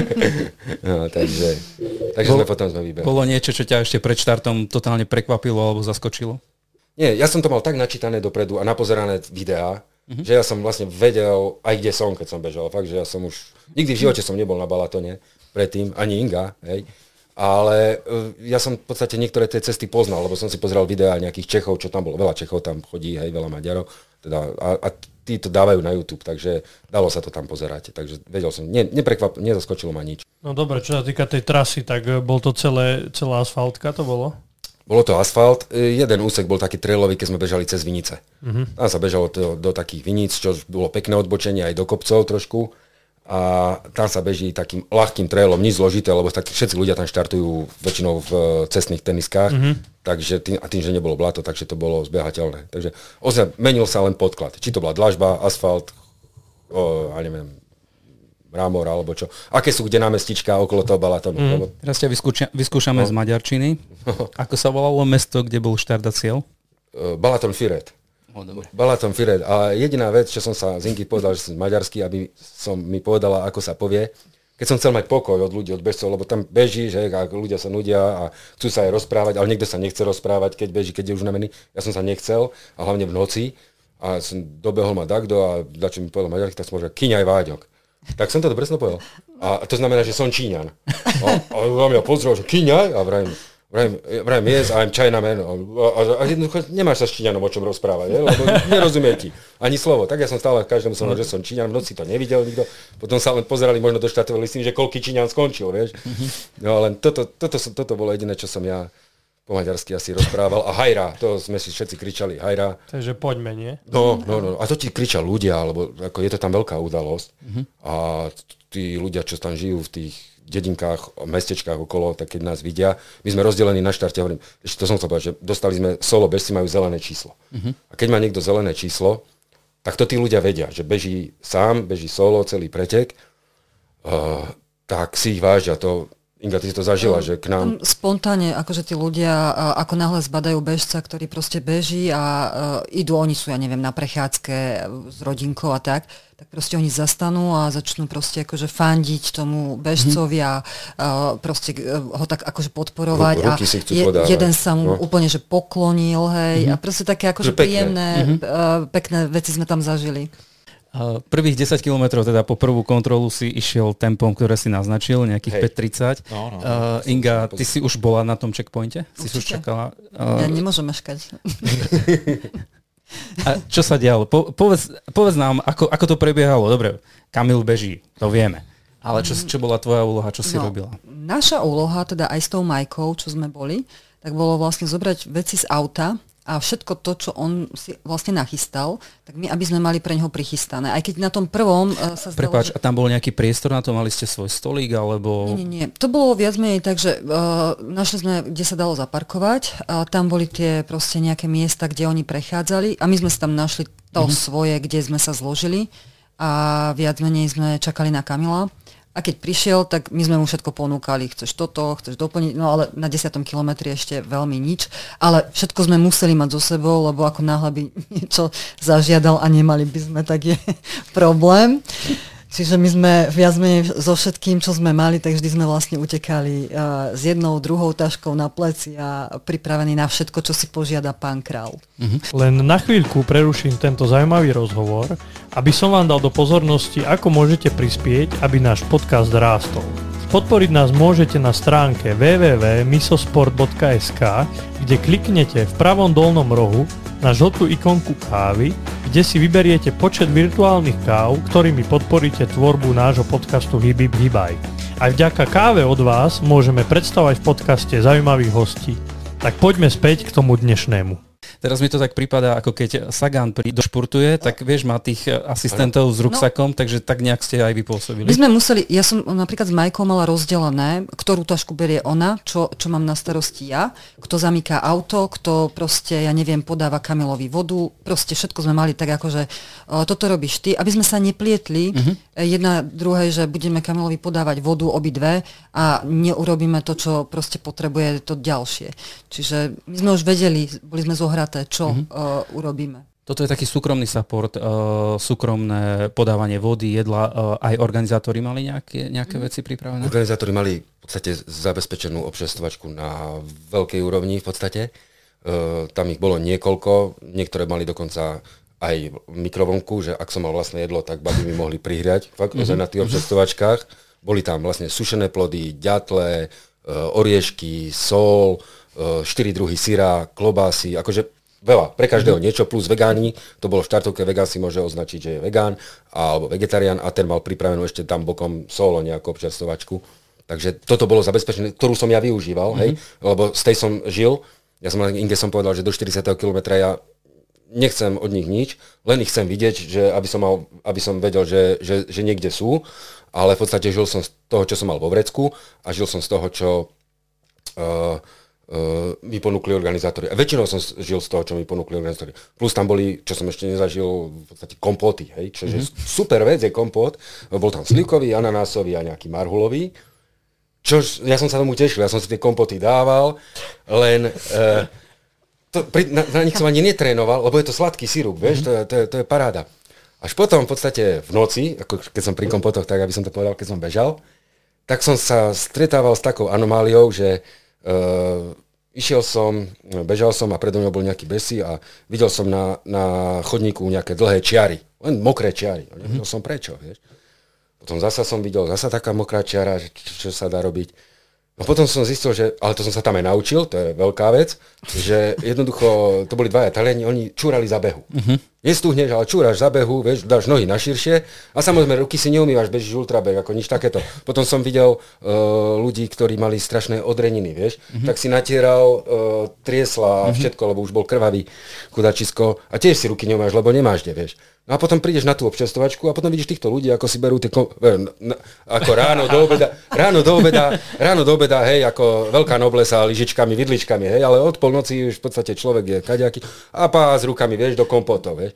no, takže takže Bol- sme potom sme vyberali. Bolo niečo, čo ťa ešte pred štartom totálne prekvapilo alebo zaskočilo? Nie, ja som to mal tak načítané dopredu a napozerané videá, mm-hmm. že ja som vlastne vedel aj kde som, keď som bežal. Fakt, že ja som už, nikdy v živote som nebol na balatone predtým, ani Inga, hej. Ale uh, ja som v podstate niektoré tie cesty poznal, lebo som si pozeral videá nejakých Čechov, čo tam bolo. Veľa Čechov tam chodí, hej, veľa Maďarov. Teda, a, a tí to dávajú na YouTube, takže dalo sa to tam pozerať. Takže vedel som, ne, neprekvap, nezaskočilo ma nič. No dobre, čo sa týka tej trasy, tak e, bol to celé, celá asfaltka, to bolo? Bolo to asfalt, e, jeden úsek bol taký trailový, keď sme bežali cez Vinice. Mm-hmm. Tam sa bežalo to, do takých Viníc, čo bolo pekné odbočenie aj do kopcov trošku. A tam sa beží takým ľahkým trailom, nič zložité, lebo tak všetci ľudia tam štartujú väčšinou v e, cestných teniskách, mm-hmm. takže tým, a tým, že nebolo blato, takže to bolo zbehateľné. Takže ozaj menil sa len podklad. Či to bola dlažba, asfalt, o, ja neviem, mramor alebo čo. Aké sú kde námestička okolo toho balatónu. Mm. Lebo Teraz ťa vyskúša, vyskúšame No. z Maďarčiny. Ako sa volalo mesto, kde bol štart a cieľ? e, Balaton Firet. O, dobre. Balaton Firet. A jediná vec, čo som sa z Inky povedal, že som maďarský, aby som mi povedala, ako sa povie, keď som chcel mať pokoj od ľudí, od bežcov, lebo tam beží, že a ľudia sa nudia a chcú sa aj rozprávať, ale niekto sa nechce rozprávať, keď beží, keď je už unavený. Ja som sa nechcel, a hlavne v noci. A som dobehol ma takto a dačo mi povedal maďarsky, tak som povedal, kyňaj Váďok. Tak som to dobre som povedal. A to znamená, že som Číňan. A, a on mňa pozrel, že kyňaj a vrajím, vrajím yes, I'm Chinaman. A, a, a jednoducho nemáš sa s Číňanom o čom rozprávať, je? lebo nerozumie ti ani slovo. Tak ja som stále každému som hovoril, že som Číňan, v noci to nevidel nikto. Potom sa len pozerali možno do štátovej listiny, že koľký Číňan skončil, vieš. No len toto, toto, toto, toto bolo jediné, čo som ja po maďarsky asi rozprával. A hajra, to sme si všetci kričali, hajra. Takže poďme, nie? No, no, no. A to ti kričia ľudia, lebo ako je to tam veľká udalosť. A tí ľudia, čo tam žijú v tých dedinkách, mestečkách okolo, tak keď nás vidia, my sme rozdelení na štarte, hovorím, ešte to som chcel povedať, že dostali sme solo, bežci majú zelené číslo. A keď má niekto zelené číslo, tak to tí ľudia vedia, že beží sám, beží solo, celý pretek, uh, tak si ich vážia. To Inga, ty si to zažila, že k nám... Spontánne, akože tí ľudia, ako náhle zbadajú bežca, ktorý proste beží a uh, idú, oni sú, ja neviem, na prechádzke s rodinkou a tak, tak proste oni zastanú a začnú proste akože fandiť tomu bežcovi a uh, proste uh, ho tak akože podporovať Ruky a si chcú podávať. jeden sa mu No. úplne že poklonil, hej, a proste také akože Že pekné. príjemné, uh, pekné veci sme tam zažili. Prvých 10 km teda po prvú kontrolu si išiel tempom, ktoré si naznačil, nejakých Hej. 5.30. No, no. Uh, Inga, ty si už bola na tom checkpointe? Si si už Určite. čakala? Ja Uh, nemôžem meškať. a čo sa dialo? Po, povedz, povedz nám, ako, ako to prebiehalo. Dobre, Kamil beží, to vieme. Ale čo, čo bola tvoja úloha, čo si No, robila? Naša úloha, teda aj s tou Majkou, čo sme boli, tak bolo vlastne zobrať veci z auta a všetko to, čo on si vlastne nachystal, tak my, aby sme mali pre neho prichystané. Aj keď na tom prvom uh, sa zdalo, Prepáč, že... a tam bol nejaký priestor na to? Mali ste svoj stolík, alebo... Nie, nie, nie. To bolo viac menej tak, že uh, našli sme, kde sa dalo zaparkovať. A tam boli tie proste nejaké miesta, kde oni prechádzali a my sme si tam našli to mm-hmm. svoje, kde sme sa zložili a viac menej sme čakali na Kamila. A keď prišiel, tak my sme mu všetko ponúkali. Chceš toto, chceš doplniť, no ale na 10. kilometri ešte veľmi nič. Ale všetko sme museli mať so sebou, lebo ako náhle by niečo zažiadal a nemali by sme, tak je problém. Čiže my sme viac menej so všetkým, čo sme mali, tak vždy sme vlastne utekali uh, s jednou, druhou taškou na pleci a pripravení na všetko, čo si požiada pán král. Len na chvíľku preruším tento zaujímavý rozhovor, aby som vám dal do pozornosti, ako môžete prispieť, aby náš podcast rástol. Podporiť nás môžete na stránke www.misosport.sk, kde kliknete v pravom dolnom rohu na žltú ikonku kávy, kde si vyberiete počet virtuálnych káv, ktorými podporíte tvorbu nášho podcastu Hibib Hibaj. Aj vďaka káve od vás môžeme predstavovať v podcaste zaujímavých hostí. Tak poďme späť k tomu dnešnému. Teraz mi to tak prípada, ako keď Sagan pri- došpurtuje, tak vieš, má tých eh, asistentov s ruksakom, takže tak nejak ste aj vypôsobili. My sme museli, ja som napríklad s Majkou mala rozdelené, ktorú tašku berie ona, čo, čo mám na starosti ja, kto zamyká auto, kto proste, ja neviem, podáva Kamilovi vodu, proste všetko sme mali tak ako, že o, toto robíš ty, aby sme sa neplietli uh-huh. jedna druhej, že budeme Kamilovi podávať vodu obidve a neurobíme to, čo proste potrebuje to ďalšie. Čiže my sme už vedeli, boli sme zohraté, čo Mhm. uh, urobíme. Toto je taký súkromný support, uh, súkromné podávanie vody, jedla. Uh, aj organizátori mali nejaké, nejaké veci pripravené? Organizátori mali v podstate zabezpečenú občerstvovačku na veľkej úrovni v podstate. E, tam ich bolo niekoľko, niektoré mali dokonca aj mikrovlnku, že ak som mal vlastné jedlo, tak baby mi mohli prihriať fakt mm-hmm. na tých občerstvovačkách. Boli tam vlastne sušené plody, ďatle, e, oriešky, sol, e, štyri druhy syra, klobásy, akože veľa, pre každého niečo, plus vegáni, to bolo v štartovke, vegán si môže označiť, že je vegán, alebo vegetarián a ten mal pripravenú ešte tam bokom solo nejakú občerstvovačku. Takže toto bolo zabezpečené, ktorú som ja využíval, mm-hmm. hej, lebo z tej som žil. Ja som Inge som povedal, že do 40. kilometra ja nechcem od nich nič, len ich chcem vidieť, že aby som, mal, aby som vedel, že, že, že niekde sú, ale v podstate žil som z toho, čo som mal vo vrecku a žil som z toho, čo uh, mi ponúkli organizátori. A väčšinou som žil z toho, čo mi ponúkli organizátori. Plus tam boli, čo som ešte nezažil, v podstate kompoty, hej, čo mm-hmm. super vec je kompot. Bol tam slikový, ananásový a nejaký marhulový. Čož, ja som sa tomu tešil, ja som si tie kompoty dával, len uh, to, pri, na, na nich som ani netrénoval, lebo je to sladký sirup, vieš, to, je, to, je, to je paráda. Až potom v podstate v noci, ako keď som pri kompotoch, tak aby som to povedal, keď som bežal, tak som sa stretával s takou anomáliou, že uh, išiel som, bežal som a predo mňou bol nejaký besi a videl som na, na chodníku nejaké dlhé čiary, len mokré čiary. Nevedel som prečo, vieš. Potom zasa som videl, zasa taká mokrá čiara, že čo, čo sa dá robiť. No potom som zistil, že, ale to som sa tam aj naučil, to je veľká vec, že jednoducho, to boli dvaja Taliani, oni čúrali za behu. Uh-huh. Nestuhneš, ale čúraš za behu, vieš, dáš nohy na širšie a samozrejme ruky si neumývaš, bežíš ultrabeh, ako nič takéto. Potom som videl uh, ľudí, ktorí mali strašné odreniny, vieš, uh-huh. tak si natieral uh, triesla a všetko, lebo už bol krvavý chudačisko a tiež si ruky neumáš, lebo nemáš kde, vieš. No a potom prídeš na tú občerstovačku a potom vidíš týchto ľudí, ako si berú tie, kom- e, ako ráno do obeda, ráno do obeda, ráno do obeda, hej, ako veľká noblesa lyžičkami, vidličkami, hej, ale od polnoci už v podstate človek je kaďaký a pá s rukami, vieš, do kompotov, vieš.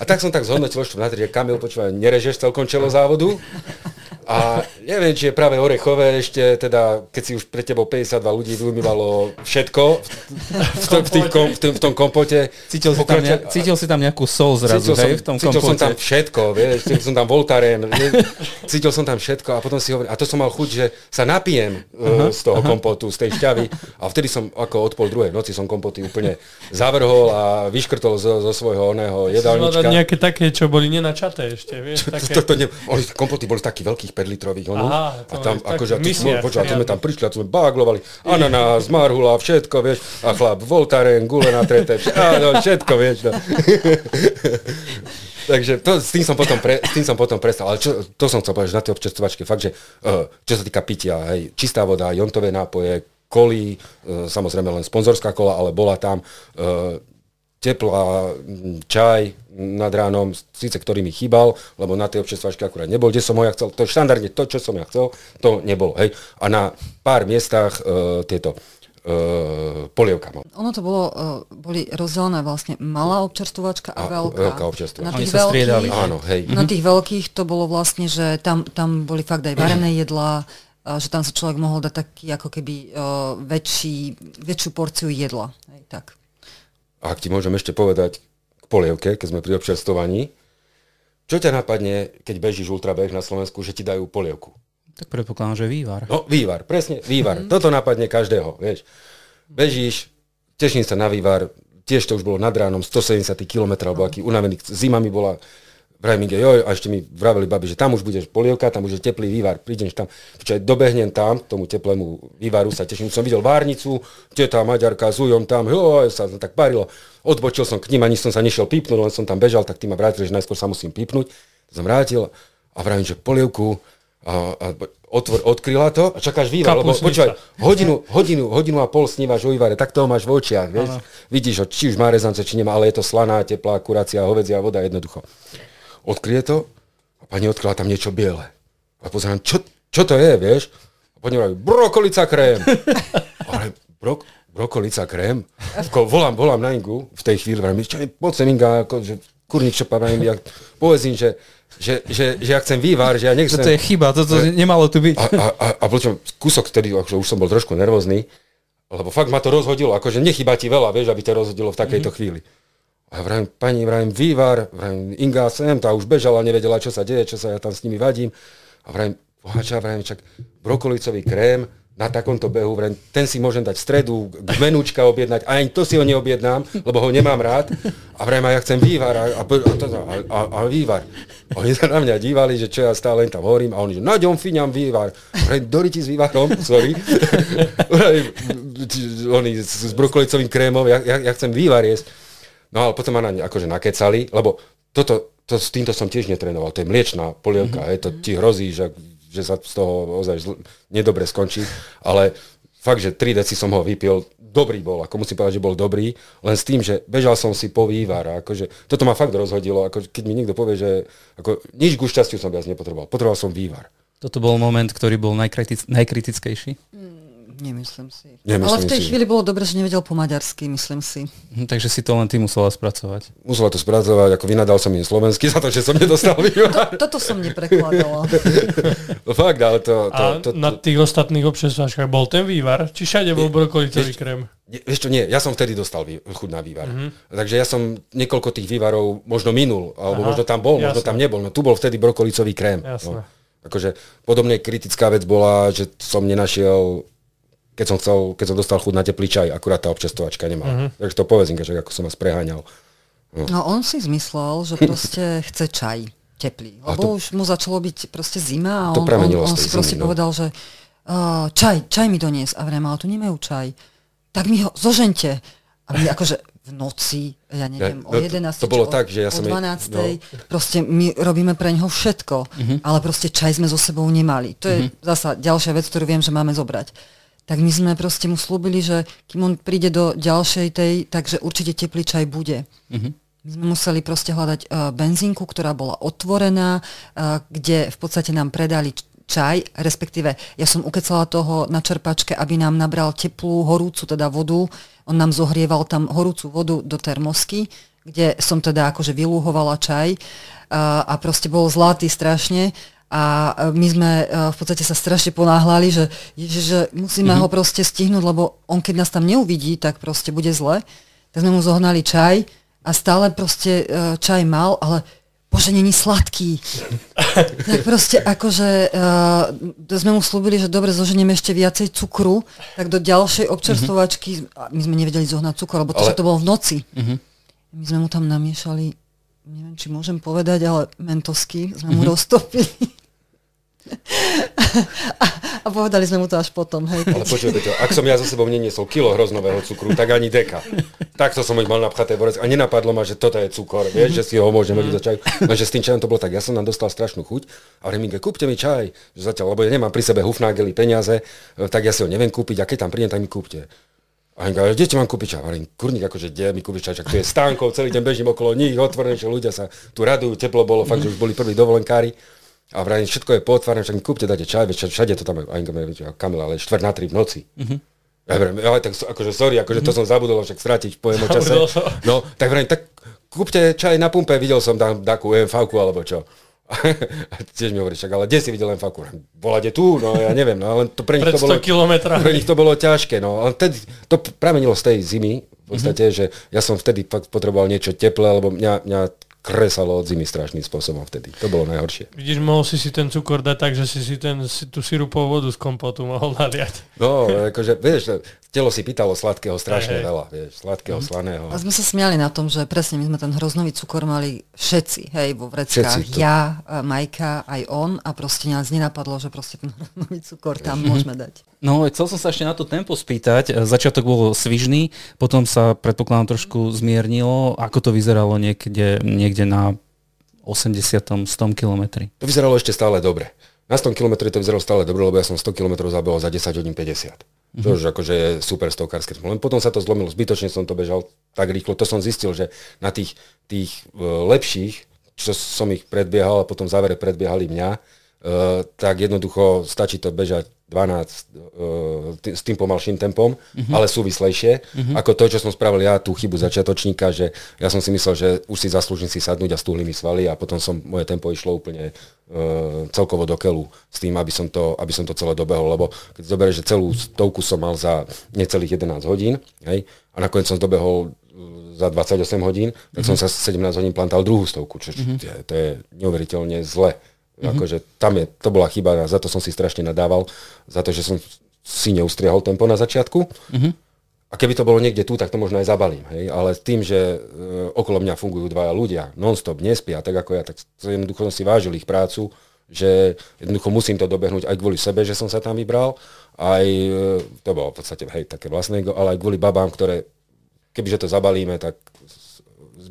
A tak som tak zhodnotil, že na tri, že Kamil, počúvaj, nerežeš celkom čelo závodu, A neviem, či je práve orechové ešte, teda, keď si už pre tebou 52 ľudí vymývalo všetko v, v, v, tých kom, v, tom, v tom kompote. Cítil si, tam ne, cítil si tam nejakú sol zrazu, cítil hej, som, v tom cítil kompote. som tam všetko, vieš, cítil som tam Voltaren, cítil som tam všetko a potom si hovoril, a to som mal chuť, že sa napijem uh, z toho aha. kompotu, z tej šťavy a vtedy som ako od pol druhej noci som kompoty úplne zavrhol a vyškrtol zo, zo svojho oného jedálnička. Nejaké také, čo boli nenačaté ešte, vieš, také. To, to, to ne, oni, kompoty boli takých veľkých 5 litrových, ono, Aha, a tam, tak akože, a ty, mysliac, počuva, to sme tam prišli a sme baglovali, ananás, marhula, všetko, vieš, a chlap, voltaren, gule na trete, áno, všetko, vieš, no. Takže to, s, tým som potom pre, s tým som potom prestal. Ale čo, to som chcel povedať, že na tej občerstvovačke, fakt, že uh, čo sa týka pitia, hej, čistá voda, jontové nápoje, kolí, uh, samozrejme len sponzorská kola, ale bola tam uh, teplá, čaj nad ránom, síce ktorý mi chýbal, lebo na tej občerstvačke akurát nebol, kde som ho ja chcel, to je štandardne to, čo som ja chcel, to nebolo, hej. A na pár miestach uh, tieto uh, polievka mal. Ono to bolo, uh, boli rozdelené vlastne malá občerstvovačka a, a veľká. Veľká občerstvovačka. Na Oni tých, sa striedali. veľkých, Áno, hej. na tých veľkých to bolo vlastne, že tam, tam boli fakt aj varené jedlá, a že tam sa človek mohol dať taký ako keby uh, väčší, väčšiu porciu jedla. Hej, tak. A ak ti môžem ešte povedať polievke, keď sme pri občerstovaní, čo ťa napadne, keď bežíš ultrabeh na Slovensku, že ti dajú polievku? Tak predpokladám, že vývar. No, vývar, presne, vývar. Mm. Toto napadne každého, vieš. Bežíš, teším sa na vývar, tiež to už bolo nad ránom, 170 km, alebo aký unavený, zima mi bola, vraj mi joj, a ešte mi vraveli babi, že tam už budeš polievka, tam už je teplý vývar, prídeš tam, čo dobehnem tam, tomu teplému vývaru sa teším, som videl várnicu, teta Maďarka s ujom tam, joj, sa tak parilo, odbočil som k ním, ani som sa nešiel pípnúť, len som tam bežal, tak tí ma vrátili, že najskôr sa musím pípnúť, som vrátil a vravím, že polievku, a, a otvor, odkryla to. A čakáš vývar, lebo počúvaj, hodinu, hodinu, hodinu a pol snívaš o vývare, tak toho máš v očiach, vieš, Aha. vidíš ho, či už má rezance, či nemá, ale je to slaná, teplá, kurácia, hovedzia voda, jednoducho. Odkryje to a pani odkryla tam niečo biele. A pozerám, čo, čo to je, vieš? A pani hovorí, brokolica krém. ale brok, brokolica krém? Ako volám, volám na Ingu v tej chvíli, vrajím, čo je, poď sem Inga, ako, že kurník čo pamätám, ja povedz im, že že, že, že ja chcem vývar, že ja nechcem... Toto je chyba, toto že... nemalo tu byť. A, a, a, a počujem, kúsok vtedy, akože už som bol trošku nervózny, lebo fakt ma to rozhodilo, akože nechýba ti veľa, vieš, aby ťa rozhodilo v takejto mm-hmm. chvíli. A ja vravím, pani, vravím, vývar, vravím, Inga sem, tá už bežala, nevedela, čo sa deje, čo sa ja tam s nimi vadím. A vravím, pohača, vravím, čak brokolicový krém, na takomto behu, vrem, ten si môžem dať v stredu, menúčka objednať, a ani to si ho neobjednám, lebo ho nemám rád. A vrem, a ja chcem vývar a, a, a, a, a vývar. Oni sa na mňa dívali, že čo ja stále len tam hovorím, a oni, že naďom fiňam vývar. Vrem, doriti s vývarom, sorry. oni s, s brokolicovým krémom, ja, ja, ja chcem vývar jesť. No ale potom ma na akože nakecali, lebo toto, to, s týmto som tiež netrenoval, to je mliečná polievka, mm-hmm. je, to ti hrozí, že že sa z toho ozaj zl- nedobre skončí, ale fakt, že 3 deci som ho vypil, dobrý bol, ako musím povedať, že bol dobrý, len s tým, že bežal som si po vývar, akože toto ma fakt rozhodilo, ako keď mi niekto povie, že ako, nič ku šťastiu som viac nepotreboval, potreboval som vývar. Toto bol moment, ktorý bol najkritic- najkritickejší? Mm Nemyslím si. Nemyslím Ale v tej si. chvíli bolo dobre, že nevedel po maďarsky, myslím si. Hm, Takže si to len ty musela spracovať. Musela to spracovať, ako vynadal som im slovensky za to, že som nedostal vývar. Toto som neprekladala. Fakt, ale to... to, A to, to, na tých ostatných občerstváčkach bol ten vývar? Či všade bol brokolicový krém? Čo, nie, ja som vtedy dostal vý, chuť na vývar. Mm-hmm. Takže ja som niekoľko tých vývarov možno minul, alebo Aha, možno tam bol, možno jasné. tam nebol. No tu bol vtedy brokolicový krém. Jasné. No. Akože podobne kritická vec bola, že som nenašiel keď som, chcel, keď som dostal chuť na teplý čaj, akurát tá občerstvovačka nemala. Mm-hmm. Takže to povedz, Inga, že ako som vás preháňal. No on si zmyslel, že proste chce čaj teplý. A Lebo to- už mu začalo byť proste zima a on, on, on si proste zimy, no. povedal, že uh, čaj, čaj mi donies. A vrem, ale tu nemajú čaj. Tak mi ho zožente. A my akože v noci, ja neviem, Ja, o no to- 11. to bolo o, tak, že ja o som jej- 12. no. Proste my robíme pre neho všetko, Mhm. ale proste čaj sme so sebou nemali. To je zasa ďalšia vec, ktorú viem, že máme zobrať. Tak my sme proste mu slúbili, že kým on príde do ďalšej tej, takže určite teplý čaj bude. My sme museli proste hľadať uh, benzínku, ktorá bola otvorená, uh, kde v podstate nám predali čaj, respektíve ja som ukecala toho na čerpačke, aby nám nabral teplú, horúcu teda vodu. On nám zohrieval tam horúcu vodu do termosky, kde som teda akože vylúhovala čaj uh, a proste bol zlatý strašne. A e, my sme e, v podstate sa strašne ponáhľali, že, že musíme mm-hmm. ho proste stihnúť, lebo on keď nás tam neuvidí, tak proste bude zle. Tak sme mu zohnali čaj a stále proste e, čaj mal, ale bože, není sladký. tak proste akože uh, sme mu slúbili, že dobre, zoženieme ešte viacej cukru, tak do ďalšej občerstvovačky, my sme nevedeli zohnať cukor, lebo to, Ale... to bolo v noci. Uh-huh. My sme mu tam namiešali, neviem, či môžem povedať, ale mentosky sme mu uh-huh. roztopili. A, povedali sme mu to až potom. Hej, Ale počujete ak som ja za sebou neniesol kilo hroznového cukru, tak ani deka. Takto som mal napchaté vorec a nenapadlo ma, že toto je cukor, vieš, že si ho môžeme vyť do čaju. Lenže s tým čajom to bolo tak, ja som nám dostal strašnú chuť a Reminge, kúpte mi čaj, že zatiaľ, lebo ja nemám pri sebe hufnágely, peniaze, tak ja si ho neviem kúpiť a keď tam prídem, tak mi kúpte. A on hovorí, kde ti mám kúpiť čaj? Hovorím, kurník, akože kde mi kúpiť čaj? Tu je stánkov, celý deň bežím okolo nich, otvorené, že ľudia sa tu radujú, teplo bolo, fakt, že už boli prví dovolenkári. A vravím, všetko je pootvárané, však mi kúpte, dáte čaj, veď všade to tam je, aj Kamila, ale štvrt na tri v noci. Mm-hmm. Ja vravím, ale tak akože sorry, akože to mhm. som zabudol však strátiť v pojemu čase. No, tak vravím, tak kúpte čaj na pumpe, videl som tam takú umv alebo čo. A tiež mi hovorí, však, ale kde si videl MV? Volade tu, no ja neviem, no ale to pre nich, to bolo, pre nich to bolo ťažké, no ale vtedy to pramenilo z tej zimy, v podstate, mm-hmm. že ja som vtedy fakt potreboval niečo teplé, lebo mňa, mňa kresalo od zimy strašným spôsobom vtedy. To bolo najhoršie. Vidíš, mohol si si ten cukor dať tak, že si si ten, si tú sirupovú vodu z kompotu mohol naliať. No, akože, vieš, telo si pýtalo sladkého strašne hey, veľa, vieš, sladkého, mm. slaného. A sme sa smiali na tom, že presne my sme ten hroznový cukor mali všetci, hej, vo vreckách. Všetci, to... Ja, Majka, aj on a proste nás nenapadlo, že proste ten hroznový cukor tam môžeme dať. No, chcel som sa ešte na to tempo spýtať. Začiatok bol svižný, potom sa predpokladám trošku zmiernilo. Ako to vyzeralo niekde, niekde na 80 100 km? To vyzeralo ešte stále dobre. Na 100 km to vyzeralo stále dobre, lebo ja som 100 km zabehol za 10 hodín 50. To už akože je super stovkárske. Len potom sa to zlomilo, zbytočne som to bežal tak rýchlo. To som zistil, že na tých, tých uh, lepších, čo som ich predbiehal a potom v závere predbiehali mňa, tak jednoducho stačí to bežať 12 uh, s tým pomalším tempom, uh-huh. ale súvislejšie, uh-huh. ako to, čo som spravil ja, tú chybu začiatočníka, že ja som si myslel, že už si zaslúžim si sadnúť a stúhli mi svaly a potom som, moje tempo išlo úplne uh, celkovo do keľu s tým, aby som, to, aby som to celé dobehol, lebo keď zoberieš, že celú stovku som mal za necelých 11 hodín, hej, a nakoniec som dobehol za 28 hodín, tak uh-huh. som sa 17 hodín plantal druhú stovku, čo uh-huh. je, to je neuveriteľne zle. Mm-hmm. Akože tam je, to bola chyba a za to som si strašne nadával, za to, že som si neustriehol tempo na začiatku. Mm-hmm. A keby to bolo niekde tu, tak to možno aj zabalím. Hej? Ale tým, že e, okolo mňa fungujú dvaja ľudia, non-stop, nespia, tak ako ja, tak jednoducho som si vážil ich prácu, že jednoducho musím to dobehnúť aj kvôli sebe, že som sa tam vybral, aj, e, to bolo v podstate hej, také vlastné, ale aj kvôli babám, ktoré, kebyže to zabalíme, tak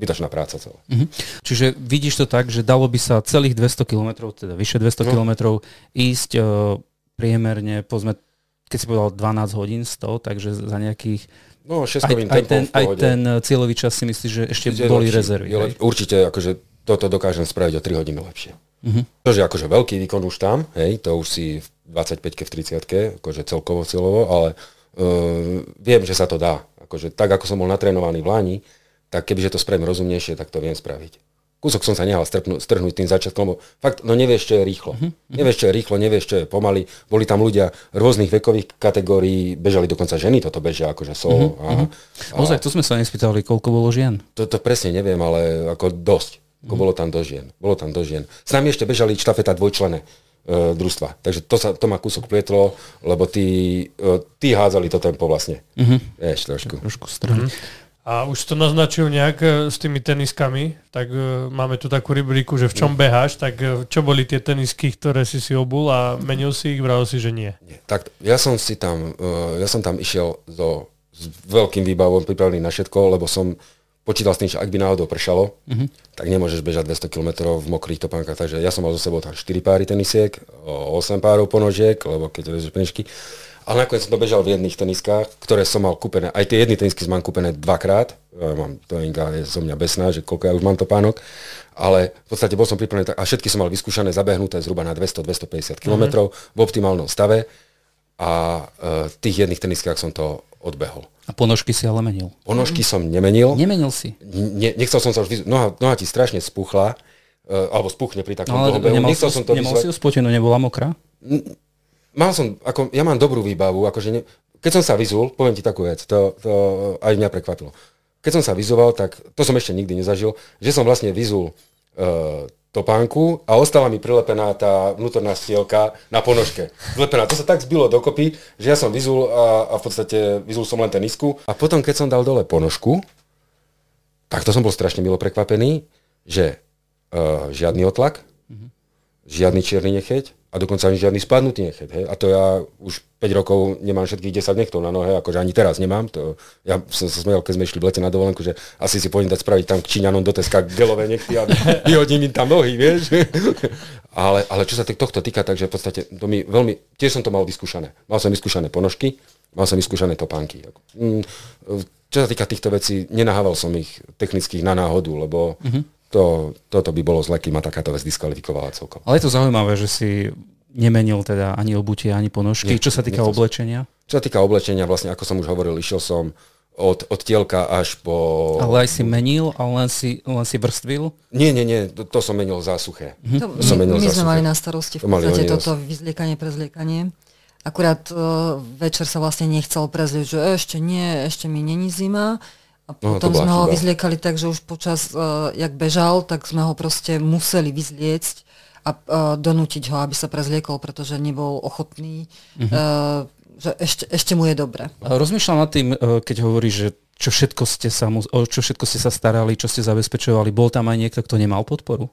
zbytočná práca celá. Mm-hmm. Čiže vidíš to tak, že dalo by sa celých 200 km, teda vyše 200 no. km ísť uh, priemerne, povedzme, keď si povedal 12 hodín 100, takže za nejakých No, 6 aj, aj, ten, aj ten e, cieľový čas si myslíš, že ešte je boli lepší, rezervy. Je lep, určite, akože toto dokážem spraviť o 3 hodiny lepšie. Mm-hmm. To je akože veľký výkon už tam, hej, to už si v 25 v 30 akože celkovo cieľovo, ale uh, viem, že sa to dá. Akože tak, ako som bol natrénovaný v Lani, tak kebyže to spravím rozumnejšie, tak to viem spraviť. Kúsok som sa nehal strpnúť, strhnúť tým začiatkom, lebo fakt, no nevieš, čo je rýchlo. Mm-hmm. Nevieš, čo je rýchlo, nevieš, čo je pomaly. Boli tam ľudia rôznych vekových kategórií, bežali dokonca ženy, toto bežia akože solo. Mm-hmm. A, mhm. a, Ozaj, to sme sa nespýtali, koľko bolo žien? To, to presne neviem, ale ako dosť. Ako mm-hmm. bolo tam dosť žien. Bolo tam dosť žien. S nami ešte bežali štafeta dvojčlené e, družstva. Takže to, sa, to ma kúsok plietlo, lebo tí, e, tí hádzali to tempo vlastne. Mm-hmm. Vieš, trošku. Trošku strany. Mm-hmm. A už to naznačil nejak e, s tými teniskami, tak uh, máme tu takú rubriku, že v čom beháš, tak uh, čo boli tie tenisky, ktoré si si obul a menil si ich, vral si, že nie. nie. Tak ja som si tam, ja som tam išiel so, s veľkým výbavom pripravený na všetko, lebo som počítal s tým, že ak by náhodou pršalo, mm-hmm. tak nemôžeš bežať 200 km v mokrých topánkach, takže ja som mal zo sebou tam 4 páry tenisiek, 8 párov ponožiek, lebo keď vežeš peničky, ale nakoniec som to bežal v jedných teniskách, ktoré som mal kúpené. Aj tie jedny tenisky mám kúpené dvakrát. Ja mám, to je zo mňa besná, že koľko ja už mám to pánok. Ale v podstate bol som pripravený a všetky som mal vyskúšané, zabehnuté zhruba na 200-250 km mm-hmm. v optimálnom stave. A e, v tých jedných teniskách som to odbehol. A ponožky si ale menil? Ponožky mm. som nemenil. Nemenil si? Ne, nechcel som sa už... Noha, noha ti strašne spuchla uh, alebo spuchne pri takom No, dlhom Nechcel som to nemal vyzvať. si ju spotenú, nebola mokrá? Mal som, ako, ja mám dobrú výbavu, akože ne, keď som sa vyzul, poviem ti takú vec, to, to aj mňa prekvapilo. Keď som sa vyzoval, tak to som ešte nikdy nezažil, že som vlastne vyzul uh, topánku a ostala mi prilepená tá vnútorná stielka na ponožke. Zlepená. To sa tak zbilo dokopy, že ja som vyzul a, a v podstate vyzul som len ten isku. A potom, keď som dal dole ponožku, tak to som bol strašne milo prekvapený, že uh, žiadny otlak, žiadny čierny necheť a dokonca ani žiadny spadnutý necheť. Hej. A to ja už 5 rokov nemám všetkých 10 nechtov na nohe, akože ani teraz nemám. To, ja som sa smiel, keď sme išli v lete na dovolenku, že asi si pôjdem dať spraviť tam k Číňanom do Teska gelové nechty a vyhodím im tam nohy, vieš. ale, ale čo sa tohto týka, takže v podstate to mi veľmi, tiež som to mal vyskúšané. Mal som vyskúšané ponožky, mal som vyskúšané topánky. Mm, Čo sa týka týchto vecí, nenahával som ich technických na náhodu, lebo to, toto by bolo zle, keď ma takáto vec diskvalifikovala celkom. Ale je to zaujímavé, že si nemenil teda ani obutie, ani ponožky. Nie, Čo sa týka som. oblečenia? Čo sa týka oblečenia, vlastne ako som už hovoril, išiel som od, od tielka až po... Ale aj si menil, ale len si, len si vrstvil? Nie, nie, nie, to, to som menil za suché. To, To som my, menil my sme suché. mali na starosti v To podstate oni toto vyzliekanie, prezliekanie. Akurát uh, večer sa vlastne nechcel prezlieť, že ešte nie, ešte mi není zima. A No, to potom bola sme ho chyba. vyzliekali tak, že už počas, uh, jak bežal, tak sme ho proste museli vyzliecť a uh, donútiť ho, aby sa prezliekol, pretože nebol ochotný, uh, že ešte, ešte mu je dobre. Rozmýšľam nad tým, keď hovoríš, že čo všetko ste sa, mu, o čo všetko ste sa starali, čo ste zabezpečovali. Bol tam aj niekto, kto nemal podporu?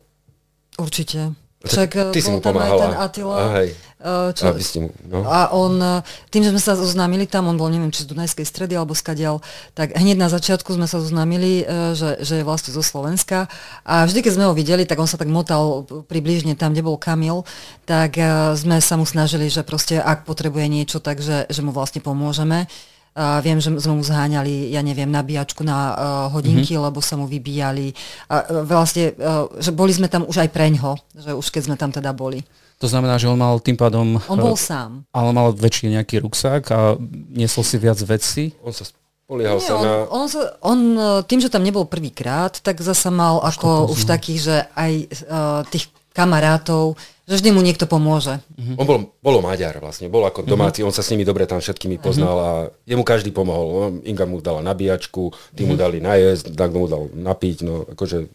Určite. Však ty si mu pomáhala. ten Attila, A hej. uh, čo, A vy ste mu, no. A on, e, tým, že sme sa zoznámili tam, on bol neviem, či z Dunajskej stredy alebo skadial, tak hneď na začiatku sme sa zoznámili, že, že je vlastne zo Slovenska. A vždy, keď sme ho videli, tak on sa tak motal približne tam, kde bol Kamil, tak sme sa mu snažili, že proste ak potrebuje niečo, takže že mu vlastne pomôžeme. A viem, že sme mu zháňali, ja neviem, nabíjačku na uh, hodinky, mm-hmm. lebo sa mu vybíjali. A uh, vlastne, uh, že boli sme tam už aj preňho, že už keď sme tam teda boli. To znamená, že on mal tým pádom... On bol sám. Ale mal väčší nejaký ruksák a niesol si viac vecí. On sa spoliehal Nie, sa on, na... on, sa, on e, tým, že tam nebol prvýkrát, tak zasa mal ako už takých, že aj uh, tých kamarátov, že vždy mu niekto pomôže. On bol, bolo Maďar vlastne, bol ako domáci, on sa s nimi dobre tam všetkými poznal a jemu každý pomohol. On- Inga mu dala nabíjačku, tí mu dali najesť, Dagno mu dal napiť, no akože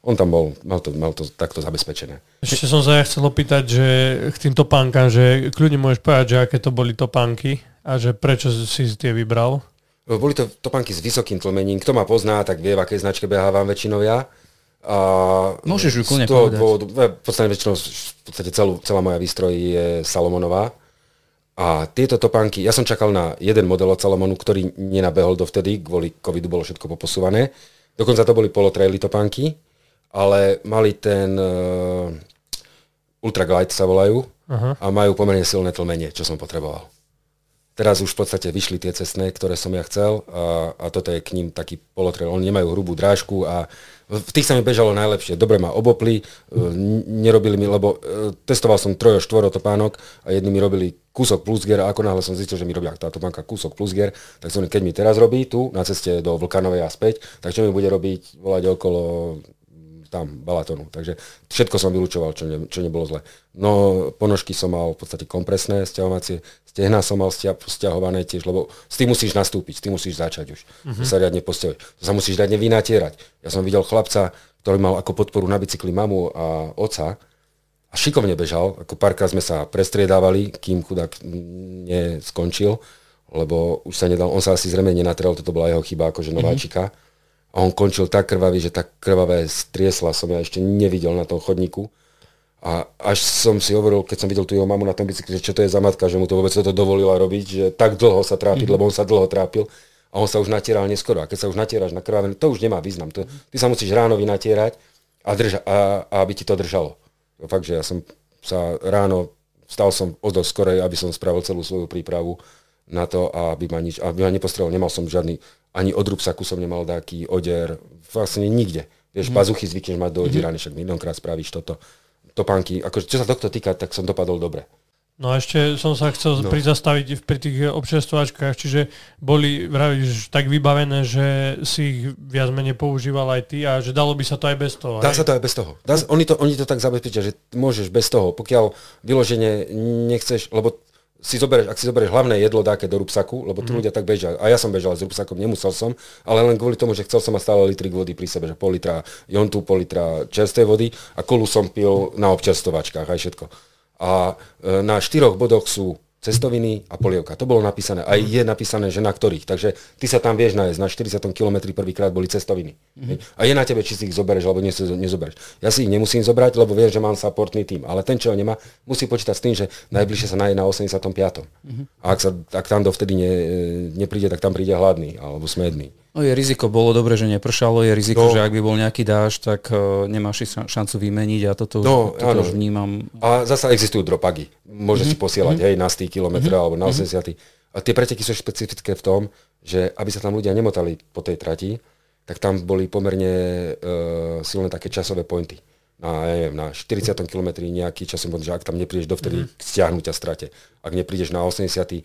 on tam bol, mal to, mal to takto zabezpečené. Ešte som sa ja chcel opýtať, že k tým topánkam, že kľudne môžeš povedať, že aké to boli topánky a že prečo si tie vybral. Boli to topánky s vysokým tlmením. Kto ma pozná, tak vie, v akej značke behávam väčšinou ja. A Môžeš ju kľudne povedať. dôvodu, v podstate väčšinou, v podstate celú, celá moja výstroj je Salomonová. A tieto topánky, ja som čakal na jeden model od Salomonu, ktorý nenabehol dovtedy, kvôli covidu bolo všetko poposúvané. Dokonca to boli polotraily topánky, ale mali ten uh, Ultra Glide sa volajú Aha. a majú pomerne silné tlmenie, čo som potreboval. Teraz už v podstate vyšli tie cestné, ktoré som ja chcel a, a toto je k ním taký polotrail. Oni nemajú hrubú drážku a v tých sa mi bežalo najlepšie. Dobre ma obopli, e, nerobili mi, lebo e, testoval som trojo, štvoro topánok a jedni mi robili kúsok plus gear a ako náhle som zistil, že mi robia tá topánka kúsok plus gear, tak som, keď mi teraz robí tu na ceste do Vlkanovej a späť, tak čo mi bude robiť, volať okolo tam Balatonu. Takže všetko som vylúčoval, čo, ne, čo nebolo zle. No ponožky som mal v podstate kompresné, stiahovacie, stehná som mal stia, stiahované tiež, lebo s tým musíš nastúpiť, s tým musíš začať už. To sa riadne postaviť. To sa musíš riadne vynatierať. Ja som videl chlapca, ktorý mal ako podporu na bicykli mamu a oca a šikovne bežal, ako párkrát sme sa prestriedávali, kým chudák neskončil, lebo už sa nedal, on sa asi zrejme nenatrel, toto bola jeho chyba, akože nováčika. Mm-hmm. A on končil tak krvavý, že tak krvavé striesla som ja ešte nevidel na tom chodníku. A až som si hovoril, keď som videl tú jeho mamu na tom bicykli, že čo to je za matka, že mu to vôbec toto dovolila robiť, že tak dlho sa trápiť, mm-hmm. lebo on sa dlho trápil a on sa už natieral neskoro. A keď sa už natieráš na krvavé, to už nemá význam. To, ty sa musíš ráno vynatierať a, drža, a, a aby ti to držalo. Fakt, že ja som sa ráno, stal som o dosť skorej, aby som spravil celú svoju prípravu na to, aby ma, nič, aby ma nepostrelil. Nemal som žiadny, ani od rúbsaku som nemal taký odier, vlastne nikde. Vieš, mm. pazuchy zvykneš mať do odierané, však miliónkrát spravíš toto. Topánky, akože čo sa tohto týka, tak som dopadol dobre. No a ešte som sa chcel no. prizastaviť pri tých občerstvovačkách, čiže boli, vravíš, tak vybavené, že si ich viac menej používal aj ty a že dalo by sa to aj bez toho. Dá aj? sa to aj bez toho. Dá, oni, to, oni to tak zabezpečia, že môžeš bez toho, pokiaľ vyloženie nechceš, lebo si zoberieš, ak si zoberieš hlavné jedlo dáke do rúbsaku, lebo tu mm. ľudia tak bežia, a ja som bežal s rúbsakom, nemusel som, ale len kvôli tomu, že chcel som mať stále litrik vody pri sebe, že pol litra jontu, pol litra čerstvej vody a kolu som pil na občerstovačkách aj všetko. A e, na štyroch bodoch sú cestoviny a polievka. To bolo napísané. Aj je napísané, že na ktorých. Takže ty sa tam vieš nájsť. Na 40 km prvýkrát boli cestoviny. Mm-hmm. A je na tebe, či si ich zoberieš alebo nie nezoberieš. Ja si ich nemusím zobrať, lebo viem, že mám supportný tým. Ale ten, čo ho nemá, musí počítať s tým, že najbližšie sa nájde na 85. Mm-hmm. A ak, sa, ak tam dovtedy ne, nepríde, tak tam príde hladný alebo smedný. No je riziko, bolo dobre, že nepršalo, je riziko, no. že ak by bol nejaký dáž, tak uh, nemáš šancu vymeniť a toto, no, toto už vnímam. A zasa existujú dropagy. Môže mm-hmm. si posielať, mm-hmm. hej, na 100 km mm-hmm. alebo na 80. Mm-hmm. A tie preteky sú špecifické v tom, že aby sa tam ľudia nemotali po tej trati, tak tam boli pomerne uh, silné také časové pointy. Na, ja neviem, na 40 km nejaký časový point, že ak tam neprídeš dovtedy mm-hmm. k stiahnutia strate. Ak neprídeš na 89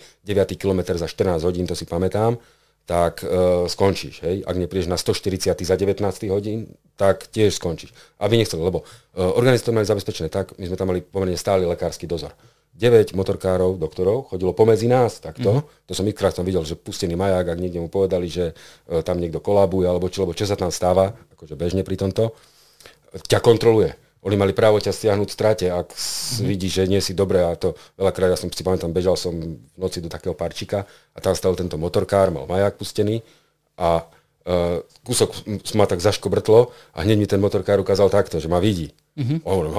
km za 14 hodín, to si pamätám, tak uh, skončíš. Hej? Ak neprídeš na 140 za 19 hodín, tak tiež skončíš. Aby nechcel, lebo uh, organizátori mali zabezpečené tak, my sme tam mali pomerne stály lekársky dozor. 9 motorkárov, doktorov chodilo pomedzi nás takto. Mm-hmm. To som ikrát som videl, že pustený maják, ak niekde mu povedali, že uh, tam niekto kolabuje, alebo čo, lebo čo sa tam stáva, akože bežne pri tomto, ťa kontroluje oni mali právo ťa stiahnuť v strate, ak mm-hmm. vidíš, že nie si dobré a to veľakrát, ja som si pamätám, bežal som v noci do takého parčika a tam stal tento motorkár, mal maják pustený a uh, kúsok ma tak zaškobrtlo a hneď mi ten motorkár ukázal takto, že ma vidí. Mm-hmm. Hovorím,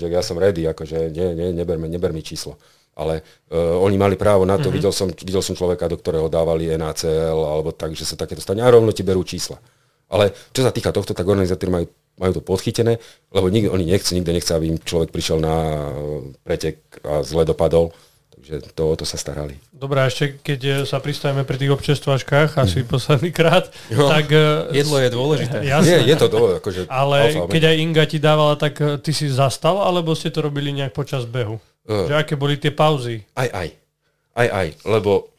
že ja som ready, akože nie, nie, neber, neber mi číslo. Ale uh, oni mali právo na to, mm-hmm. videl, som, videl som človeka, do ktorého dávali NACL alebo tak, že sa takéto stane a rovno ti berú čísla. Ale čo sa týka tohto, tak organizátori majú majú to podchytené, lebo nikto, oni nechce, nikto nechce, aby im človek prišiel na eh, pretek a zle dopadol. Takže to, to sa starali. Dobre, ešte keď eh, sa pristavíme pri tých občerstvačkách, asi mm. posledný krát, no. tak... Eh, Jedlo je dôležité. Jasné. Je, je to dôležité. Akože Ale alfa, keď aj Inga ti dávala, tak ty si zastal, alebo ste to robili nejak počas behu? Uh, že aké boli tie pauzy? Aj, aj. Aj, aj. Lebo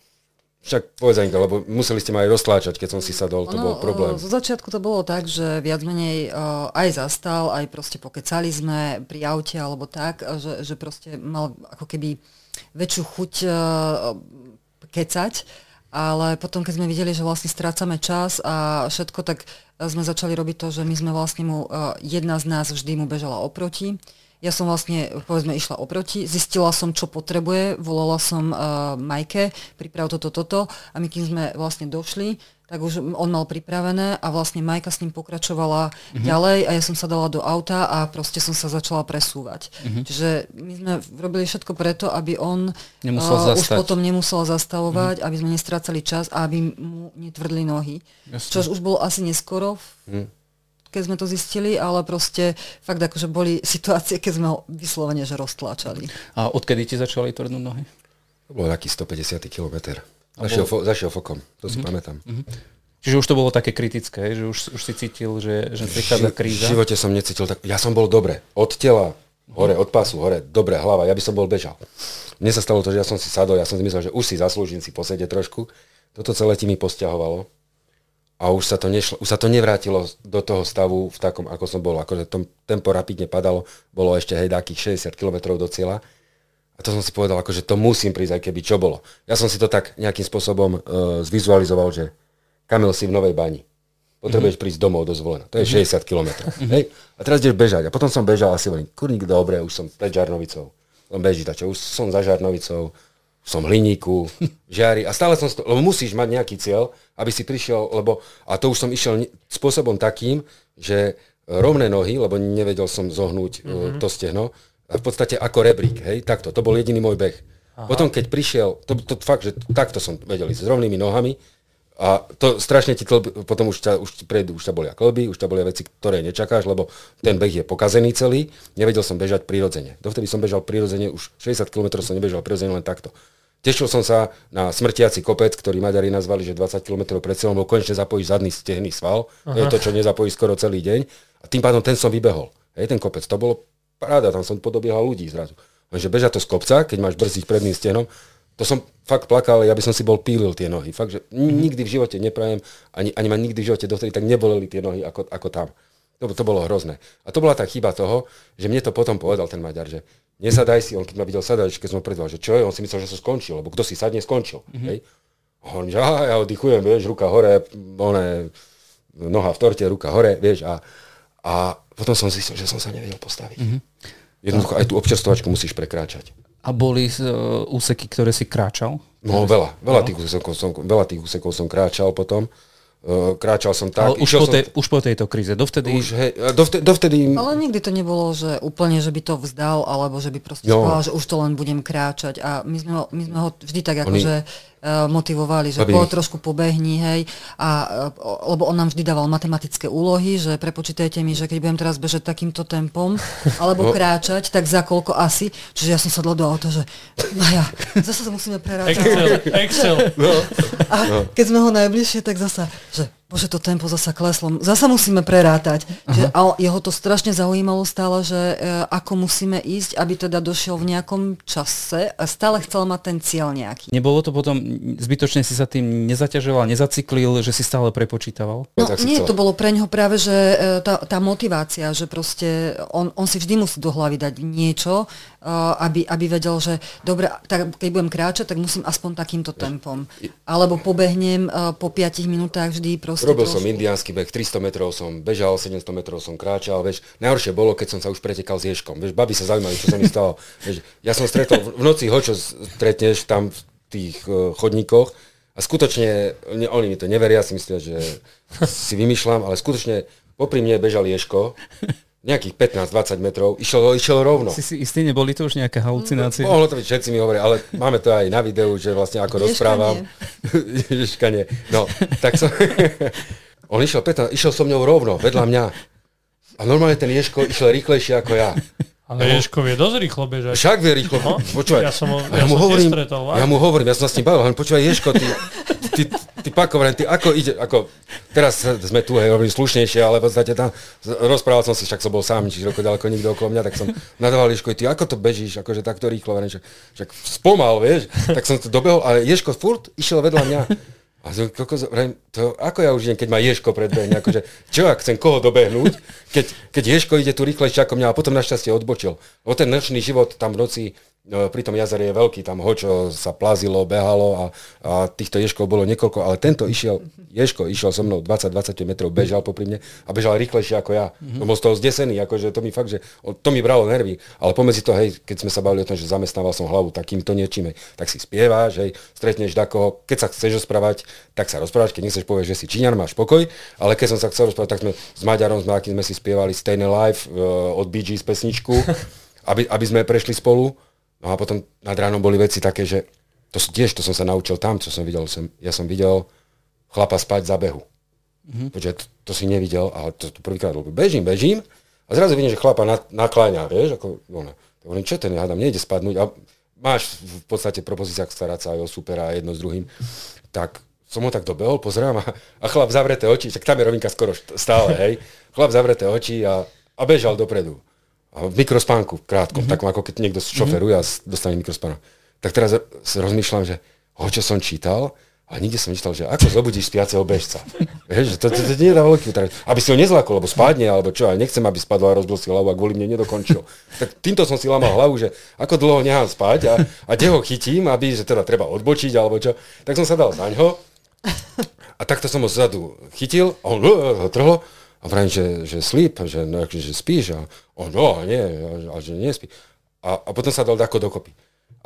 však povedz Anka, lebo museli ste ma aj roztláčať, keď som si sadol, to ono, bol problém. Zo začiatku to bolo tak, že viac menej uh, aj zastal, aj proste pokecali sme pri aute alebo tak, že, že proste mal ako keby väčšiu chuť kecať, ale potom, keď sme videli, že vlastne strácame čas a všetko, tak sme začali robiť to, že my sme vlastne mu, jedna z nás vždy mu bežala oproti ja som vlastne, povedzme, išla oproti, zistila som, čo potrebuje, volala som uh, Majke, priprav toto, toto a my kým sme vlastne došli, tak už on mal pripravené a vlastne Majka s ním pokračovala mm-hmm. ďalej a ja som sa dala do auta a proste som sa začala presúvať. Mm-hmm. Čiže my sme robili všetko preto, aby on uh, už potom nemusel zastavovať, mm-hmm. aby sme nestrácali čas a aby mu netvrdli nohy. Jasne. Čo už bolo asi neskoro. Mm keď sme to zistili, ale proste fakt akože boli situácie, keď sme ho vyslovene že roztláčali. A odkedy ti začali tvrdnúť nohy? To bol taký 150 km. Zašiel, fo, zašiel fokom, to si mm-hmm. pamätám. Mm-hmm. Čiže už to bolo také kritické, že už, už si cítil, že, že prichádza kríza? V živote som necítil tak. Ja som bol dobre. Od tela, hore, od pásu, hore, dobre, hlava, ja by som bol bežal. Mne sa stalo to, že ja som si sadol, ja som si myslel, že už si zaslúžim si posedieť trošku. Toto celé ti mi posťahovalo a už sa to, nešlo, už sa to nevrátilo do toho stavu v takom, ako som bol. Akože tom tempo rapidne padalo, bolo ešte hej, takých 60 km do cieľa. A to som si povedal, akože to musím prísť, aj keby čo bolo. Ja som si to tak nejakým spôsobom uh, zvizualizoval, že Kamil si v Novej bani. Potrebuješ mm-hmm. prísť domov do zvolena. To je mm-hmm. 60 km. Mm-hmm. Hej? A teraz ideš bežať. A potom som bežal a si hovorím, kurník, dobre, už som pred Žarnovicou. Som beží, už som za Žarnovicou som hliníku, žiari a stále som, lebo musíš mať nejaký cieľ, aby si prišiel, lebo, a to už som išiel spôsobom takým, že rovné nohy, lebo nevedel som zohnúť mm-hmm. to stehno, a v podstate ako rebrík, hej, takto, to bol jediný môj beh. Aha. Potom, keď prišiel, to, to fakt, že takto som vedel ísť s rovnými nohami, a to strašne ti klb, potom už ťa, už ti prejdu, už ťa bolia klby, už ťa bolia veci, ktoré nečakáš, lebo ten beh je pokazený celý. Nevedel som bežať prirodzene. Dovtedy som bežal prirodzene, už 60 km som nebežal prirodzene len takto. Tešil som sa na smrtiaci kopec, ktorý Maďari nazvali, že 20 km pred cieľom, lebo konečne zapojí zadný stehný sval. Aha. To je to, čo nezapojí skoro celý deň. A tým pádom ten som vybehol. Hej, ten kopec, to bolo paráda, tam som podobiehal ľudí zrazu. Lenže beža to z kopca, keď máš brzdiť predným stenom, to som fakt plakal, ja by som si bol pílil tie nohy. Fakt, že nikdy v živote neprajem, ani, ani ma nikdy v živote dovtedy tak neboleli tie nohy ako, ako tam. To, to bolo hrozné. A to bola tá chyba toho, že mne to potom povedal ten Maďar, že nesadaj si, on keď ma videl sadať, keď som predval, že čo je, on si myslel, že som skončil, lebo kto si sadne, skončil. Mm-hmm. Hej? On, že aha, ja oddychujem, vieš, ruka hore, one, noha v torte, ruka hore, vieš, a, a potom som zistil, že som sa nevedel postaviť. Mm-hmm. Jednoducho aj tú občerstvovačku musíš prekráčať. A boli uh, úseky, ktoré si kráčal? No veľa, veľa, tých úsekov som, veľa tých úsekov som kráčal potom. Kráčal som tak. Ale už po, tej, som, už po tejto kríze, dovtedy... Už, hej, dovtedy, dovtedy... Ale nikdy to nebolo, že úplne, že by to vzdal, alebo že by proste no. povedal, že už to len budem kráčať. A my sme ho, my sme ho vždy tak akože uh, motivovali, že po, trošku pobehni, hej. A, uh, lebo on nám vždy dával matematické úlohy, že prepočítajte mi, že keď budem teraz bežať takýmto tempom, alebo no. kráčať, tak za koľko asi. Čiže ja som sa do auta, že no ja, zase sa musíme prerátať. Excel, Excel. No. A no. keď sme ho najbližšie, tak zasa, že bože, to tempo zasa kleslo, zasa musíme prerátať. Že, a jeho to strašne zaujímalo stále, že e, ako musíme ísť, aby teda došiel v nejakom čase a stále chcel mať ten cieľ nejaký. Nebolo to potom, zbytočne si sa tým nezaťažoval, nezaciklil, že si stále prepočítaval? No nie, to bolo pre neho práve, že e, tá, tá motivácia, že proste on, on si vždy musí do hlavy dať niečo, aby, aby vedel, že dobre, tak keď budem kráčať, tak musím aspoň takýmto tempom. Alebo pobehnem uh, po 5 minútach vždy proste Robil som indiánsky beh, 300 metrov som bežal, 700 metrov som kráčal, vieš. Najhoršie bolo, keď som sa už pretekal s Ježkom. Vieš, babi sa zaujímali, čo sa mi stalo. Vieš, ja som stretol, v noci ho, čo stretneš tam v tých uh, chodníkoch a skutočne, ne, oni mi to neveria, si myslia, že si vymýšľam, ale skutočne popri mne bežal Ježko nejakých 15-20 metrov, išiel, išiel rovno. Si si istý, neboli to už nejaké halucinácie? No, mohlo to byť, všetci mi hovoria, ale máme to aj na videu, že vlastne ako rozprávam. Ježkanie. no, tak som... On išiel 15, išiel so mňou rovno, vedľa mňa. A normálne ten Ješko išiel rýchlejšie ako ja. Ale no. Ježko vie dosť rýchlo bežať. Však vie rýchlo. No? Počúvaj. Ja som, ja, ja, mu hovorím, ja mu hovorím, ja som s ním bavil, počúvaj, Ješko, ty, ty, ty pakované, ty ako ide, ako, teraz sme tu, hej, robím slušnejšie, ale v podstate tam, rozprával som si, však som bol sám, čiže ako ďaleko nikto okolo mňa, tak som nadával Ješko, ty ako to bežíš, akože takto rýchlo, však, však spomal, vieš, tak som to dobehol, ale Ješko furt išiel vedľa mňa. A to, to, ako ja už idem, keď ma Ješko predbehne, akože, čo ak chcem koho dobehnúť, keď, keď Ješko ide tu rýchlejšie ako mňa a potom našťastie odbočil. O ten nočný život tam v noci No, pri tom jazere je veľký, tam hočo sa plazilo, behalo a, a týchto ješkov bolo niekoľko, ale tento išiel, ješko išiel so mnou 20-25 metrov, bežal popri mne a bežal rýchlejšie ako ja. Mm-hmm. bol z toho zdesený, akože to mi fakt, že to mi bralo nervy, ale pomedzi to, hej, keď sme sa bavili o tom, že zamestnával som hlavu takýmto niečím, hej, tak si spievaš, hej, stretneš dakoho, keď sa chceš rozprávať, tak sa rozprávaš, keď nechceš povieš, že si Číňan, máš pokoj, ale keď som sa chcel rozprávať, tak sme s Maďarom, s sme si spievali Stay Alive uh, od Bee Gees pesničku, aby, aby sme prešli spolu No a potom nad ránom boli veci také, že to tiež, to som sa naučil tam, čo som videl. Som, ja som videl chlapa spať za behu. Mm-hmm. Protože to, to si nevidel, ale to, to prvýkrát bežím, bežím a zrazu vidím, že chlapa na, nakláňa, vieš, ako, no. Hovorím, čo ten, hádam, nejde spadnúť a máš v podstate propozíciách starať sa aj o supera jedno s druhým. Tak som ho tak dobehol, pozerám a, a chlap zavreté oči, tak tam je rovinka skoro stále, hej. Chlap zavreté oči a, a bežal dopredu v mikrospánku, krátkom, mm-hmm. takom ako keď niekto šoferuje a dostane mikrospánok. Tak teraz rozmýšľam, že ho čo som čítal, a nikde som nečítal, že ako zobudíš spiaceho bežca. Vieš, to, to, to, to nie je veľký útrať. Aby si ho nezlakol, lebo spadne, alebo čo, a nechcem, aby spadol a rozbil si hlavu a kvôli mne nedokončil. Tak týmto som si lamal hlavu, že ako dlho nechám spať a, a kde ho chytím, aby, že teda treba odbočiť, alebo čo. Tak som sa dal za ňo a takto som ho zadu chytil a on ho trhlo a vrajím, že, že sleep, že, no, že spíš. A on, no, nie, a, a že nespí. A, a potom sa dal dako dokopy.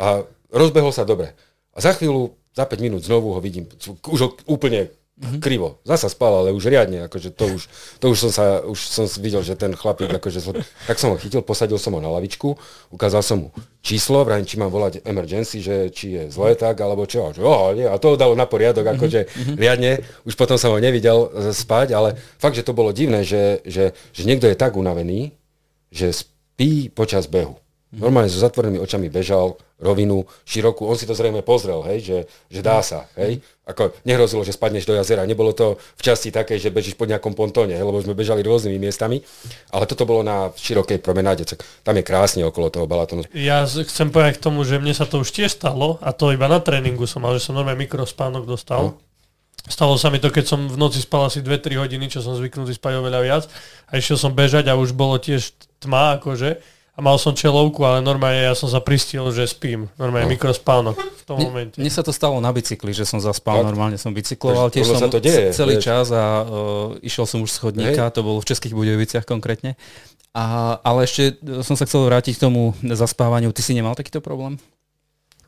A rozbehol sa dobre. A za chvíľu, za 5 minút znovu ho vidím, už úplne mm-hmm. krivo. Zasa spal, ale už riadne, akože to už, to už som sa, už som videl, že ten chlapík, akože, tak som ho chytil, posadil som ho na lavičku, ukázal som mu číslo, vrajím, či mám volať emergency, že či je zle tak, alebo čo. Že, oh, nie, a to dalo na poriadok, mm-hmm. akože mm-hmm. riadne, už potom som ho nevidel spať, ale fakt, že to bolo divné, že, že, že niekto je tak unavený, že spí počas behu. Normálne so zatvorenými očami bežal rovinu širokú. On si to zrejme pozrel, hej, že, že dá sa. Hej. Ako nehrozilo, že spadneš do jazera. Nebolo to v časti také, že bežíš po nejakom pontóne, hej, lebo sme bežali rôznymi miestami. Ale toto bolo na širokej promenáde. Tam je krásne okolo toho Balatonu. Ja chcem povedať k tomu, že mne sa to už tiež stalo, a to iba na tréningu som mal, že som normálne mikrospánok dostal. No. Stalo sa mi to, keď som v noci spal asi 2-3 hodiny, čo som zvyknutý spať oveľa viac. A išiel som bežať a už bolo tiež tma, akože a mal som čelovku, ale normálne ja som sa pristil, že spím. Normálne no. mikrospánok v tom mne, momente. Mne sa to stalo na bicykli, že som zaspal, no. normálne som bicykloval, tiež som sa to deje, celý vieš. čas a uh, išiel som už z chodníka, to bolo v Českých Budejoviciach konkrétne. A, ale ešte som sa chcel vrátiť k tomu zaspávaniu. Ty si nemal takýto problém?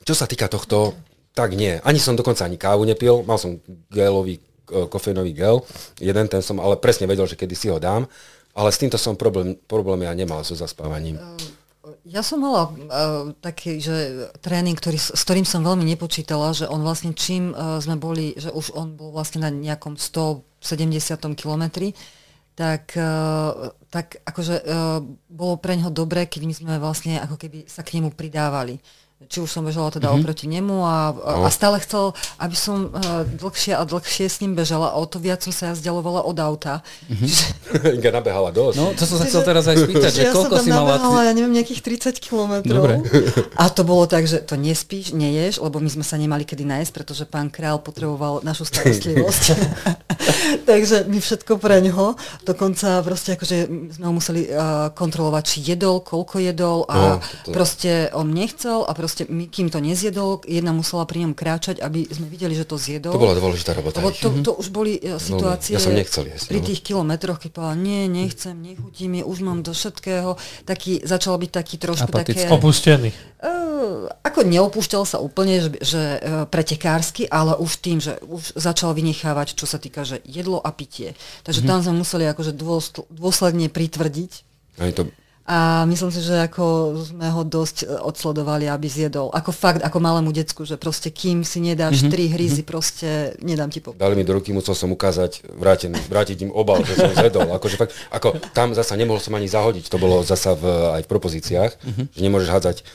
Čo sa týka tohto, tak nie. Ani som dokonca ani kávu nepil, mal som gelový kofeínový gel, jeden ten som ale presne vedel, že kedy si ho dám ale s týmto som problém, problém ja nemal so zaspávaním. Ja som mala uh, taký, že tréning, ktorý, s ktorým som veľmi nepočítala, že on vlastne čím uh, sme boli, že už on bol vlastne na nejakom 170 kilometri, tak, uh, tak akože uh, bolo pre neho dobré, keď my sme vlastne ako keby sa k nemu pridávali či už som bežala teda mm-hmm. oproti nemu a, a, a stále chcel, aby som uh, dlhšie a dlhšie s ním bežala a o to viac som sa ja vzdialovala od auta. Mm-hmm. Čiže... Inga nabehala dosť. No, to som sa chcel teraz aj spýtať, že, že koľko si mala... Ja neviem, nejakých 30 kilometrov. Dobre. A to bolo tak, že to nespíš, neješ, lebo my sme sa nemali kedy nájsť, pretože pán král potreboval našu starostlivosť. Takže my všetko pre ňoho. Dokonca proste akože sme ho museli uh, kontrolovať, či jedol, koľko jedol a no, to... proste on nechcel a proste my, kým to nezjedol, jedna musela pri ňom kráčať, aby sme videli, že to zjedol. To bola dôležitá robota. Lebo to, to už boli uh, situácie no, ja som nechcel jesť, pri no. tých kilometroch, keď povedal, nie, nechcem, nechutí mi, už mám do všetkého. Taký, začal byť taký trošku Apatický. také... Opustený. Uh, ako neopúšťal sa úplne, že, že uh, pretekársky, ale už tým, že už začal vynechávať, čo sa týka, že jedlo a pitie. Takže mm-hmm. tam sme museli akože dôsledne pritvrdiť. Aj to a myslím si, že ako sme ho dosť e, odsledovali, aby zjedol. Ako fakt, ako malému decku, že proste kým si nedáš mm-hmm. tri hryzy, mm-hmm. proste nedám ti popať. Dali mi do ruky, musel som ukázať, vrátiť, vrátiť im obal, že som zjedol. Akože fakt, ako tam zasa nemohol som ani zahodiť. To bolo zasa v, aj v propozíciách, mm-hmm. že nemôžeš hádzať uh,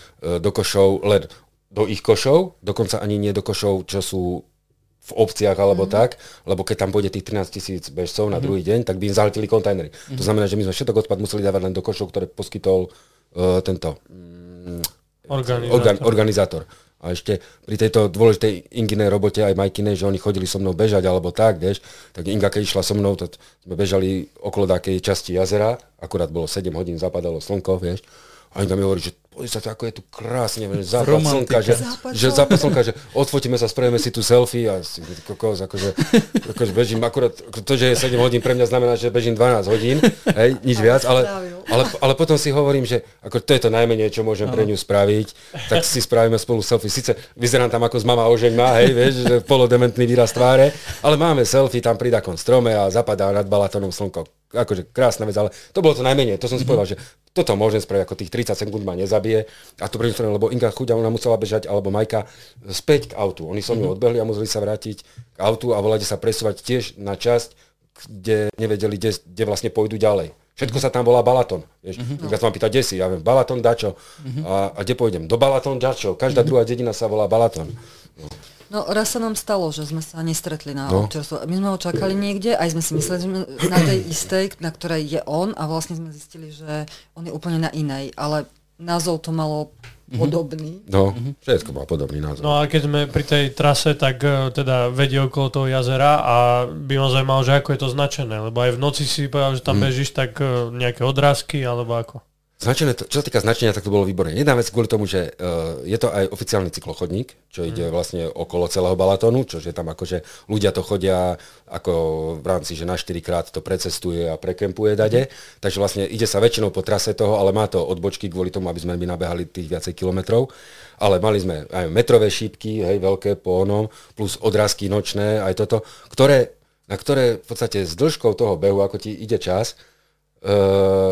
do košov len do ich košov, dokonca ani nie do košov, čo sú v obciach alebo mm-hmm. tak, lebo keď tam pôjde tých 13 tisíc bežcov na mm-hmm. druhý deň, tak by im zahltili kontajnery. Mm-hmm. To znamená, že my sme všetok odpad museli dávať len do košov, ktoré poskytol uh, tento um, organizátor. Organ, organizátor. A ešte pri tejto dôležitej Inginej robote aj Majkinej, že oni chodili so mnou bežať alebo tak, vieš, tak Inga keď išla so mnou, tak sme bežali okolo takej časti jazera, akurát bolo 7 hodín, zapadalo slnko, vieš, a Inga mi hovorí, že pozri sa, ako je tu krásne, že západ slnka, že, že západ slnka, že odfotíme sa, spravíme si tu selfie a si kokos, akože, akože bežím akurát, to, že je 7 hodín pre mňa znamená, že bežím 12 hodín, hej, nič viac, ale, ale, ale potom si hovorím, že ako to je to najmenej, čo môžem pre ňu spraviť, tak si spravíme spolu selfie. Sice vyzerám tam ako z mama ožeň má, hej, vieš, že polodementný výraz tváre, ale máme selfie tam pri takom strome a zapadá nad Balatonom slnko akože krásna vec, ale to bolo to najmenej. To som si mm-hmm. povedal, že toto môžem spraviť, ako tých 30 sekúnd ma nezabije. A to prvým lebo Inga chuďa, ona musela bežať, alebo Majka, späť k autu. Oni som mm-hmm. odbehli a museli sa vrátiť k autu a volať sa presúvať tiež na časť, kde nevedeli, kde, kde vlastne pôjdu ďalej. Všetko sa tam volá Balaton. Vieš, mm-hmm. Ja sa vám pýta, kde si? Ja viem, Balaton, dačo. Mm-hmm. A, a kde pôjdem? Do Balaton, dačo. Každá mm-hmm. druhá dedina sa volá Balaton. No. Raz sa nám stalo, že sme sa nestretli na no. občerstvo. My sme ho čakali niekde, aj sme si mysleli, že sme na tej istej, na ktorej je on a vlastne sme zistili, že on je úplne na inej, ale názov to malo mhm. podobný. No, všetko má podobný názov. No a keď sme pri tej trase, tak uh, teda vedie okolo toho jazera a by ma zaujímalo, že ako je to značené, lebo aj v noci si povedal, že tam mm. bežíš, tak uh, nejaké odrázky alebo ako? Značené čo sa týka značenia, tak to bolo výborné. Jedna vec kvôli tomu, že uh, je to aj oficiálny cyklochodník, čo ide mm. vlastne okolo celého Balatónu, čo je tam akože ľudia to chodia ako v rámci, že na 4 krát to precestuje a prekempuje dade. Mm. Takže vlastne ide sa väčšinou po trase toho, ale má to odbočky kvôli tomu, aby sme my nabehali tých viacej kilometrov. Ale mali sme aj metrové šípky, hej, veľké po onom, plus odrázky nočné, aj toto, ktoré, na ktoré v podstate s dĺžkou toho behu, ako ti ide čas,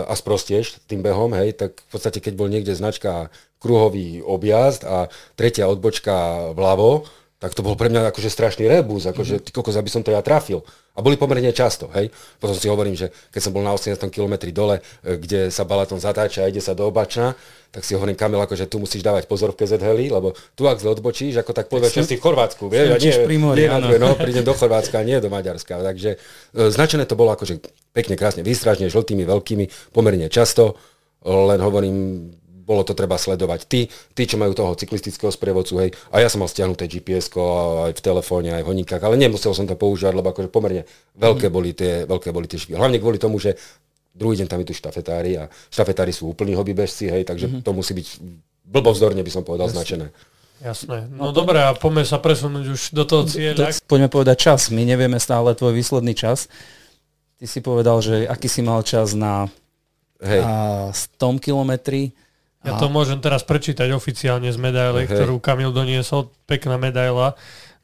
a sprostieš tým behom, hej, tak v podstate keď bol niekde značka kruhový objazd a tretia odbočka vľavo, tak to bol pre mňa akože strašný rebus, akože ty kokos, aby som to ja trafil. A boli pomerne často, hej. Potom si hovorím, že keď som bol na 80 km dole, e, kde sa balaton zatáča a ide sa do obačna, tak si hovorím, Kamil, akože tu musíš dávať pozor v KZ heli, lebo tu ak zle odbočíš, ako tak povedať si v Chorvátsku, vieš, a nie, mori, nie dve, no, prídem do Chorvátska, nie do Maďarska. Takže e, značené to bolo akože pekne, krásne, výstražne, žltými, veľkými, pomerne často, len hovorím, bolo to treba sledovať. Tí, tí, čo majú toho cyklistického sprievodcu, hej, a ja som mal stiahnuté gps aj v telefóne, aj v honíkach, ale nemusel som to používať, lebo akože pomerne veľké mhm. boli tie, veľké boli tie švy. Hlavne kvôli tomu, že druhý deň tam je tu štafetári a štafetári sú úplní hobbybežci, hej, takže mm-hmm. to musí byť blbovzdorne, by som povedal, Jasne. značené. Jasné. No, no dobre, a poďme sa presunúť už do toho cieľa. To, poďme povedať čas. My nevieme stále tvoj výsledný čas. Ty si povedal, že aký si mal čas na Hej. A 100 kilometri. Ja to môžem teraz prečítať oficiálne z medaile, okay. ktorú Kamil doniesol. Pekná medaila.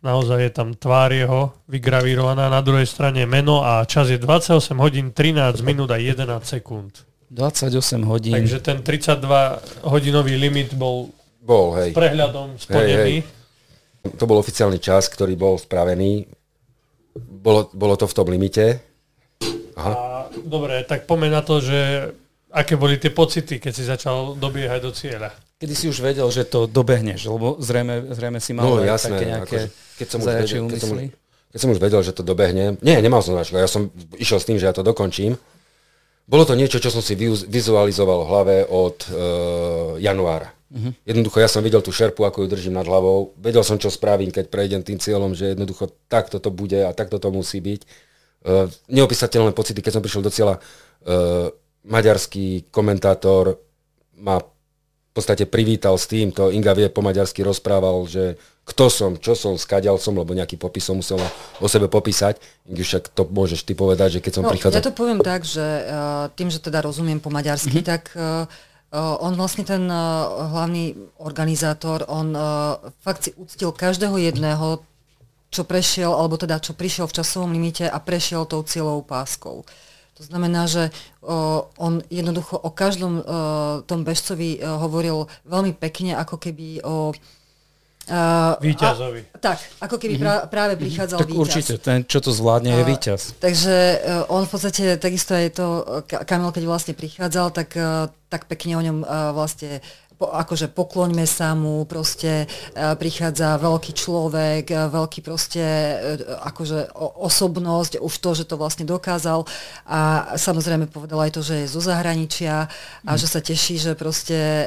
Naozaj je tam tvár jeho vygravírovaná. Na druhej strane meno a čas je 28 hodín 13 minút a 11 sekúnd. 28 hodín. Takže ten 32 hodinový limit bol, bol hej. s prehľadom splnený. Hej, hej. To bol oficiálny čas, ktorý bol spravený. Bolo, bolo to v tom limite. Aha. A, dobre, tak pomeň na to, že Aké boli tie pocity, keď si začal dobiehať do cieľa? Kedy si už vedel, že to dobehneš, lebo zrejme, zrejme si mal no, jasné, také nejaké akože, keď som už vedel, keď som, keď som už vedel, že to dobehne, nie, nemal som značku, ja som išiel s tým, že ja to dokončím. Bolo to niečo, čo som si vizualizoval v hlave od uh, januára. Uh-huh. Jednoducho ja som videl tú šerpu, ako ju držím nad hlavou. Vedel som, čo spravím, keď prejdem tým cieľom, že jednoducho takto to bude a takto to musí byť. Uh, neopísateľné pocity, keď som prišiel do cieľa, uh, maďarský komentátor ma v podstate privítal s tým, to Inga vie po maďarsky rozprával, že kto som, čo som, skadial som, lebo nejaký popis som musel o sebe popísať. Však to môžeš ty povedať, že keď som no, prichádzal... Ja to poviem tak, že uh, tým, že teda rozumiem po maďarsky, mm-hmm. tak uh, on vlastne ten uh, hlavný organizátor, on uh, fakt si uctil každého jedného, čo prešiel, alebo teda čo prišiel v časovom limite a prešiel tou cieľovou páskou. To znamená, že o, on jednoducho o každom o, tom bežcovi o, hovoril veľmi pekne, ako keby o Uh, Výťazovi. A, tak, ako keby mm-hmm. práve prichádzal tak víťaz. určite, ten, čo to zvládne, je víťaz. Uh, takže uh, on v podstate, takisto aj to, Kamil, keď vlastne prichádzal, tak, uh, tak pekne o ňom uh, vlastne po, akože pokloňme sa mu, proste uh, prichádza veľký človek, uh, veľký proste uh, akože osobnosť, už to, že to vlastne dokázal a samozrejme povedal aj to, že je zo zahraničia a mm. že sa teší, že proste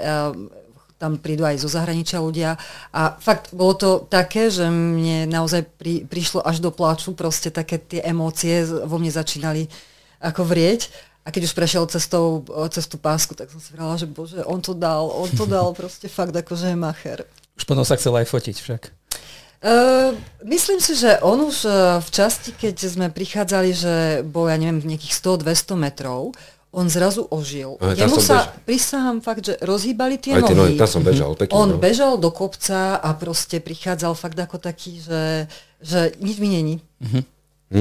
tam prídu aj zo zahraničia ľudia. A fakt bolo to také, že mne naozaj pri, prišlo až do pláču, proste také tie emócie vo mne začínali ako vrieť. A keď už prešiel cestou, cez tú pásku, tak som si vrala, že bože, on to dal, on to dal, proste fakt akože je macher. Už potom sa chcel aj fotiť však. Uh, myslím si, že on už uh, v časti, keď sme prichádzali, že bol, ja neviem, nejakých 100-200 metrov, on zrazu ožil. Aj, Jemu sa, prisahám fakt, že rozhýbali tie Aj, nohy. Tam som bežal, pekne, on no. bežal do kopca a proste prichádzal fakt ako taký, že, že nič mi není. Uh-huh.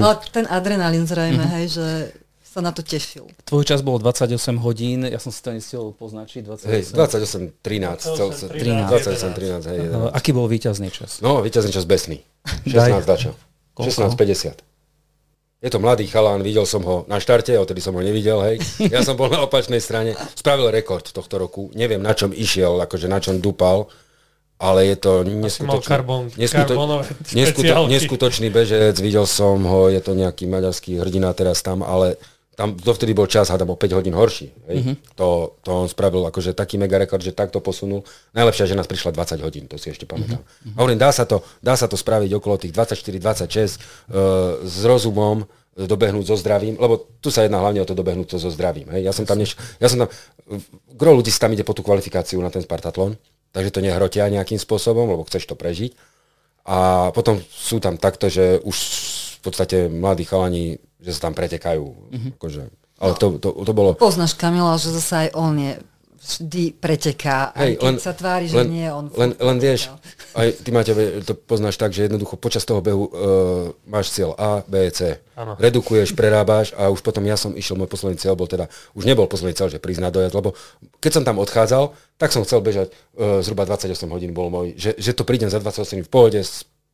Ale ten adrenalín zrejme, uh-huh. hej, že sa na to tešil. Tvoj čas bol 28 hodín, ja som si to nestiel poznačiť. 28, hej, 28 13. 28, 13, 13, hej. Uh, aký bol víťazný čas? No, víťazný čas besný. 16 dačo. 16,50. Je to mladý chalán, videl som ho na štarte, odtedy som ho nevidel, hej. Ja som bol na opačnej strane. Spravil rekord tohto roku. Neviem, na čom išiel, akože na čom dupal ale je to neskutočný, karbon, neskuto, neskuto, neskutočný bežec, videl som ho, je to nejaký maďarský hrdina teraz tam, ale tam dovtedy bol čas, hádam, o 5 hodín horší. Hej. Mm-hmm. To, to on spravil akože taký mega rekord, že takto posunul. Najlepšia žena prišla 20 hodín, to si ešte pamätám. Mm-hmm. Hovorím, dá sa, to, dá sa to spraviť okolo tých 24-26 uh, s rozumom, dobehnúť so zdravím, lebo tu sa jedná hlavne o to dobehnúť to so zdravím. Hej. Ja som tam, neš, ja som tam, gro ľudí si tam ide po tú kvalifikáciu na ten Spartatlon, takže to nehrotia nejakým spôsobom, lebo chceš to prežiť. A potom sú tam takto, že už podstate mladí chalani že sa tam pretekajú. Mm-hmm. Akože, ale to, to, to bolo... Poznáš Kamila, že zase aj on je vždy preteká, aj keď len, sa tvári, že len, nie, on... Len, len vieš, aj ty máte, to poznáš tak, že jednoducho počas toho behu uh, máš cieľ A, B, C. Ano. Redukuješ, prerábáš a už potom ja som išiel, môj posledný cieľ bol teda, už nebol posledný cieľ, že prísť na dojazd, lebo keď som tam odchádzal, tak som chcel bežať uh, zhruba 28 hodín bol môj, že, že to prídem za 28 v pohode,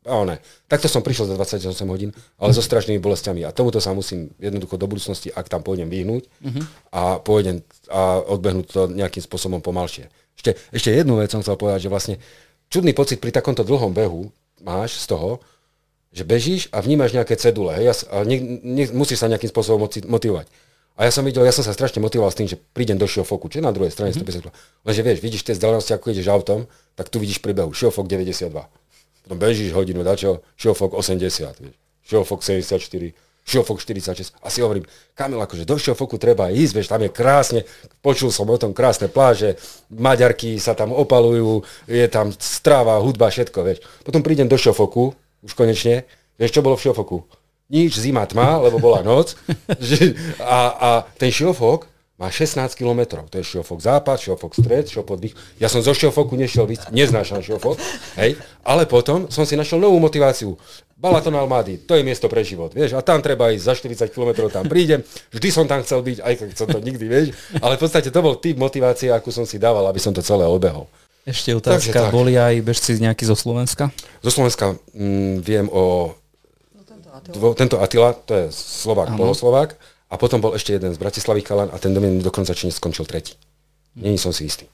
A ne. Takto som prišiel za 28 hodín, ale so strašnými bolestiami. A tomuto sa musím jednoducho do budúcnosti, ak tam pôjdem, vyhnúť uh-huh. a pôjdem a odbehnúť to nejakým spôsobom pomalšie. Ešte, ešte jednu vec som chcel povedať, že vlastne čudný pocit pri takomto dlhom behu máš z toho, že bežíš a vnímaš nejaké cedule, hej, a ne, ne, musíš sa nejakým spôsobom motivovať. A ja som videl, ja som sa strašne motivoval s tým, že prídem do Šiofoku, čo je na druhej strane mm-hmm. 150 Lenže vieš, vidíš tie vzdialenosti, ako ideš autom, tak tu vidíš príbehu Šiofok 92 potom bežíš hodinu, dačo, Šiofok 80, vieš, Šiofok 74, Šiofok 46. A si hovorím, Kamil, akože do Šiofoku treba ísť, vieš, tam je krásne, počul som o tom krásne pláže, Maďarky sa tam opalujú, je tam stráva, hudba, všetko, vieš. Potom prídem do Šiofoku, už konečne, vieš, čo bolo v Šiofoku? Nič, zima tma, lebo bola noc. a, a ten Šiofok má 16 km. To je šiofok západ, šiofok stred, šiofok dých. Ja som zo šiofoku nešiel víc, neznášam šiofok, hej, ale potom som si našiel novú motiváciu. Balaton Almády, to je miesto pre život, vieš, a tam treba ísť za 40 km, tam prídem, vždy som tam chcel byť, aj keď som to nikdy, vieš, ale v podstate to bol typ motivácie, akú som si dával, aby som to celé obehol. Ešte otázka, Takže, boli aj bežci nejaký zo Slovenska? Zo Slovenska mm, viem o... No, tento, Attila. tento Attila, to je Slovák, poloslovák, a potom bol ešte jeden z Bratislavy Kalan a ten domen dokonca či skončil tretí. Není som si istý.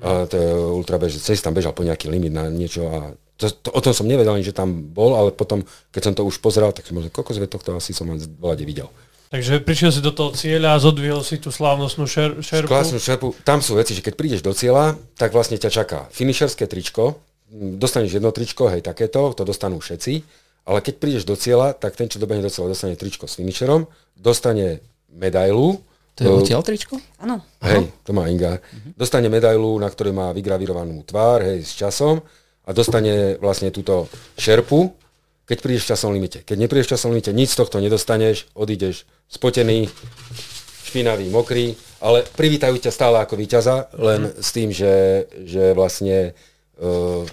A to ultrabež, cez tam bežal po nejaký limit na niečo a to, to, o tom som nevedel, že tam bol, ale potom, keď som to už pozeral, tak som možno, koľko zve tohto asi som v vlade videl. Takže prišiel si do toho cieľa a zodvihol si tú slávnostnú šer, šerpu. Slávnostnú šerpu. Tam sú veci, že keď prídeš do cieľa, tak vlastne ťa čaká finišerské tričko, dostaneš jedno tričko, hej, takéto, to dostanú všetci, ale keď prídeš do cieľa, tak ten, čo dobehne do cieľa, dostane tričko s finišerom, dostane medailu. To je odtiaľ tričko? Áno. Hej, to má Inga. Uh-huh. Dostane medailu, na ktorej má vygravírovanú tvár, hej, s časom a dostane vlastne túto šerpu, keď prídeš v časom limite. Keď neprídeš v časom limite, nič z tohto nedostaneš, odídeš spotený, špinavý, mokrý, ale privítajú ťa stále ako víťaza, len uh-huh. s tým, že, že vlastne uh,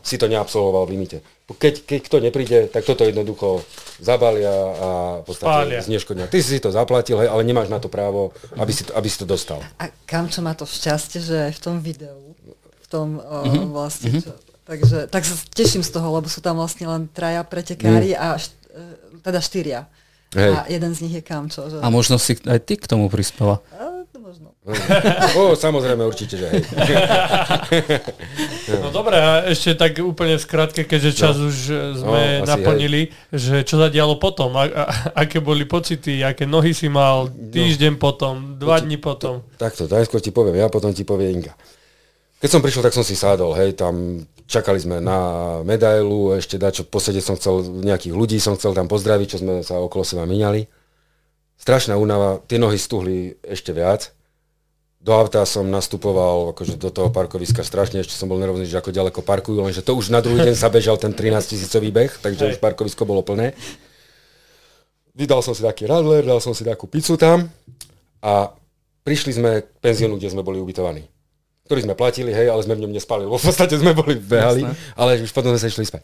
si to neabsolvoval v limite keď, keď kto nepríde, tak toto jednoducho zabalia a v podstate zneškodnia. Ty si to zaplatil, hej, ale nemáš na to právo, aby si to, aby si to dostal. A kam čo má to šťastie, že v tom videu, v tom mm-hmm. uh, vlastne, mm-hmm. čo, takže tak sa teším z toho, lebo sú tam vlastne len traja pretekári mm. a št, uh, teda štyria. Hej. A jeden z nich je Kamčo. Že... A možno si aj ty k tomu prispela. A. o, samozrejme, určite, že hej. no dobre, a ešte tak úplne skrátke, keďže čas no. už e, sme no, naplnili, hej. že čo sa dialo potom, a, a, aké boli pocity, aké nohy si mal týždeň no. potom, dva dní potom. Takto, najskôr ti poviem ja, potom ti povie Inga. Keď som prišiel, tak som si sádol, hej, tam čakali sme na medailu, ešte čo posede som chcel, nejakých ľudí som chcel tam pozdraviť, čo sme sa okolo seba minali strašná únava, tie nohy stuhli ešte viac. Do auta som nastupoval akože do toho parkoviska strašne, ešte som bol nervózny, že ako ďaleko parkujú, lenže to už na druhý deň sa bežal ten 13 tisícový beh, takže Hej. už parkovisko bolo plné. Vydal som si taký radler, dal som si takú pizzu tam a prišli sme k penziónu, kde sme boli ubytovaní ktorý sme platili, hej, ale sme v ňom nespali, v podstate sme boli behali, Jasne. ale už potom sme sa išli spať.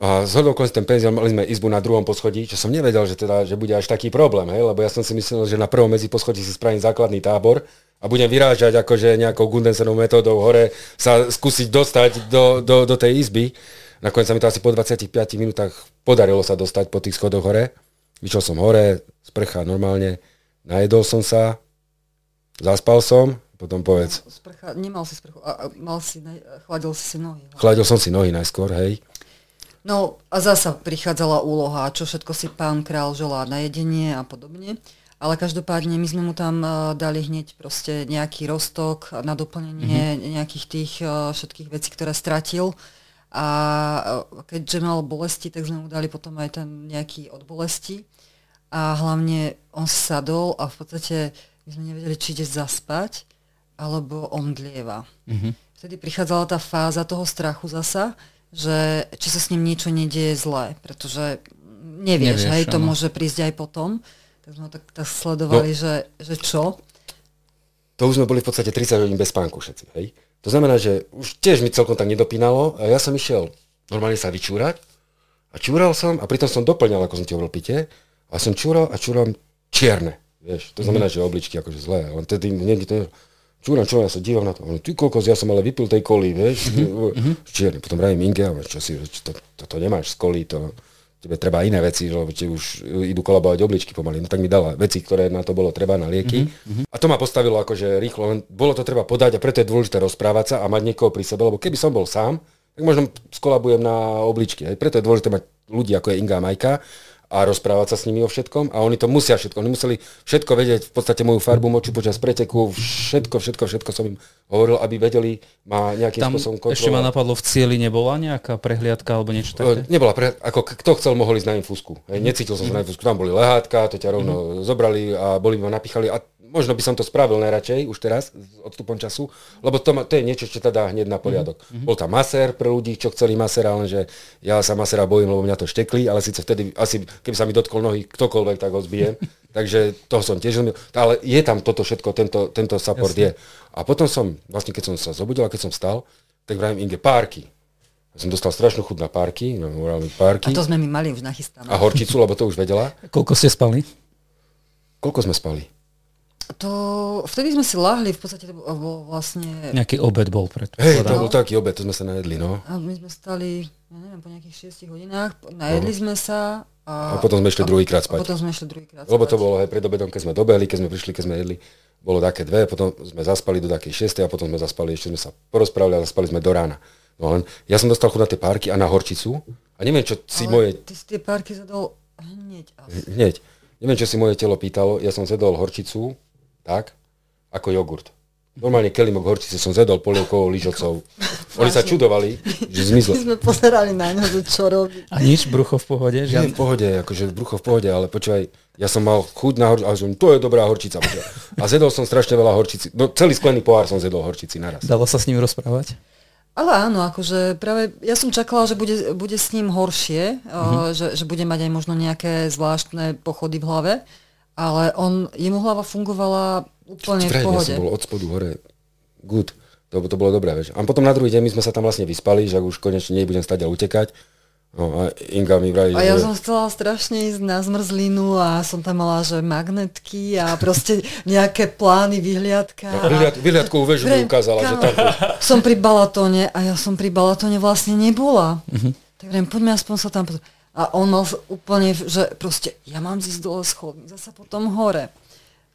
A z hodou ten penzión mali sme izbu na druhom poschodí, čo som nevedel, že, teda, že bude až taký problém, hej, lebo ja som si myslel, že na prvom medzi poschodí si spravím základný tábor a budem vyrážať akože nejakou Gundensenou metódou hore sa skúsiť dostať do, do, do tej izby. Nakoniec sa mi to asi po 25 minútach podarilo sa dostať po tých schodoch hore. Vyšiel som hore, sprcha normálne, najedol som sa, zaspal som, potom povedz. Sprcha, nemal si sprchu, a, a mal si, chladil si si nohy. Chladil som si nohy najskôr, hej. No a zasa prichádzala úloha, čo všetko si pán král želá na jedenie a podobne. Ale každopádne my sme mu tam uh, dali hneď proste nejaký rostok na doplnenie mm-hmm. nejakých tých uh, všetkých vecí, ktoré stratil. A uh, keďže mal bolesti, tak sme mu dali potom aj ten nejaký od bolesti. A hlavne on sadol a v podstate my sme nevedeli, či ide zaspať, alebo omdlieva. Mm-hmm. Vtedy prichádzala tá fáza toho strachu zasa, že či sa s ním niečo nedieje zlé, pretože nevieš, nevieš hej, to môže prísť aj potom. Tak sme tak, tak sledovali, no, že, že čo. To už sme boli v podstate 30 hodín bez spánku všetci, hej. To znamená, že už tiež mi celkom tak nedopínalo a ja som išiel normálne sa vyčúrať a čúral som a pritom som doplňal, ako som ti hovoril, pite a som čúral a čúral čierne, vieš. To znamená, mm. že obličky akože zlé, len tedy niekde to čúram, čo ja sa dívam na to. On, ty kokos, ja som ale vypil tej koli, vieš. Mm-hmm. Čierny. Potom vravím Inge, čo si, čo to, to, to, nemáš z koli, to, tebe treba iné veci, lebo ti už idú kolabovať obličky pomaly. No tak mi dala veci, ktoré na to bolo treba na lieky. Mm-hmm. A to ma postavilo akože rýchlo, len bolo to treba podať a preto je dôležité rozprávať sa a mať niekoho pri sebe, lebo keby som bol sám, tak možno skolabujem na obličky. Aj preto je dôležité mať ľudí ako je Inga a Majka, a rozprávať sa s nimi o všetkom a oni to musia všetko. Oni museli všetko vedieť, v podstate moju farbu moču počas preteku, všetko, všetko, všetko som im hovoril, aby vedeli ma nejakým Tam spôsobom kontrolovať. ešte ma napadlo, v cieli nebola nejaká prehliadka alebo niečo také? Nebola prehliadka, ako kto chcel, mohol ísť na infúzku. Necítil som sa na infúzku, tam boli lehátka, to ťa rovno mm-hmm. zobrali a boli ma napichali a možno by som to spravil najradšej už teraz s odstupom času, lebo to, ma, to je niečo, čo teda dá hneď na poriadok. Mm-hmm. Bol tam masér pre ľudí, čo chceli masera, lenže ja sa masera bojím, lebo mňa to štekli, ale síce vtedy asi, keby sa mi dotkol nohy ktokoľvek, tak ho zbijem. Takže to som tiež ale je tam toto všetko, tento, tento support Jasne. je. A potom som, vlastne keď som sa zobudil a keď som stal, tak vravím Inge, párky. Som dostal strašnú chud na párky, no, párky. A to sme my mali už nachystané. A horčicu, lebo to už vedela. Koľko ste spali? Koľko sme spali? To, vtedy sme si lahli, v podstate to bol vlastne... Nejaký obed bol pred. Hej, to bol taký obed, to sme sa najedli, no. A my sme stali, ja neviem, po nejakých 6 hodinách, najedli no. sme sa a, a potom sme išli druhýkrát spať. A potom sme išli druhýkrát spať. Lebo to bolo aj pred obedom, keď sme dobehli, keď sme prišli, keď sme jedli, bolo také dve, potom sme zaspali do takej 6 a potom sme zaspali, ešte sme sa porozprávali a zaspali sme do rána. No len, ja som dostal chud na tie párky a na horčicu a neviem, čo si Ale moje... ty si tie párky zadol hneď asi. Hneď. Neviem, čo si moje telo pýtalo, ja som zedol horčicu, tak, ako jogurt. Normálne kelimok horčice som zedol polievkovou lyžocou. Oni sa čudovali, že zmizlo. My sme pozerali na ňo, že čo robí. A nič, brucho v pohode? Žiadne? Nie, v pohode, akože brucho v pohode, ale počúvaj, ja som mal chuť na horčicu, a som, to je dobrá horčica. Počúvaj. A zedol som strašne veľa horčici. No celý sklený pohár som zedol horčici naraz. Dalo sa s ním rozprávať? Ale áno, akože práve ja som čakala, že bude, bude s ním horšie, mm-hmm. že, že bude mať aj možno nejaké zvláštne pochody v hlave, ale on, jemu hlava fungovala úplne v pohode. Ja som bol od spodu hore good. To, to bolo dobré, vieš. A potom na druhý deň my sme sa tam vlastne vyspali, že už konečne nebudem stať a utekať. No a Inga mi vraví, A ja že... som chcela strašne ísť na zmrzlinu a som tam mala, že magnetky a proste nejaké plány, vyhliadka. No, vyhliad, vyhliadkovú väžu mi ukázala, že tam... Som pri Balatone a ja som pri Balatone vlastne nebola. Uh-huh. Tak viem, poďme aspoň sa tam... A on mal úplne, že proste, ja mám zísť dole schodmi, zasa potom hore.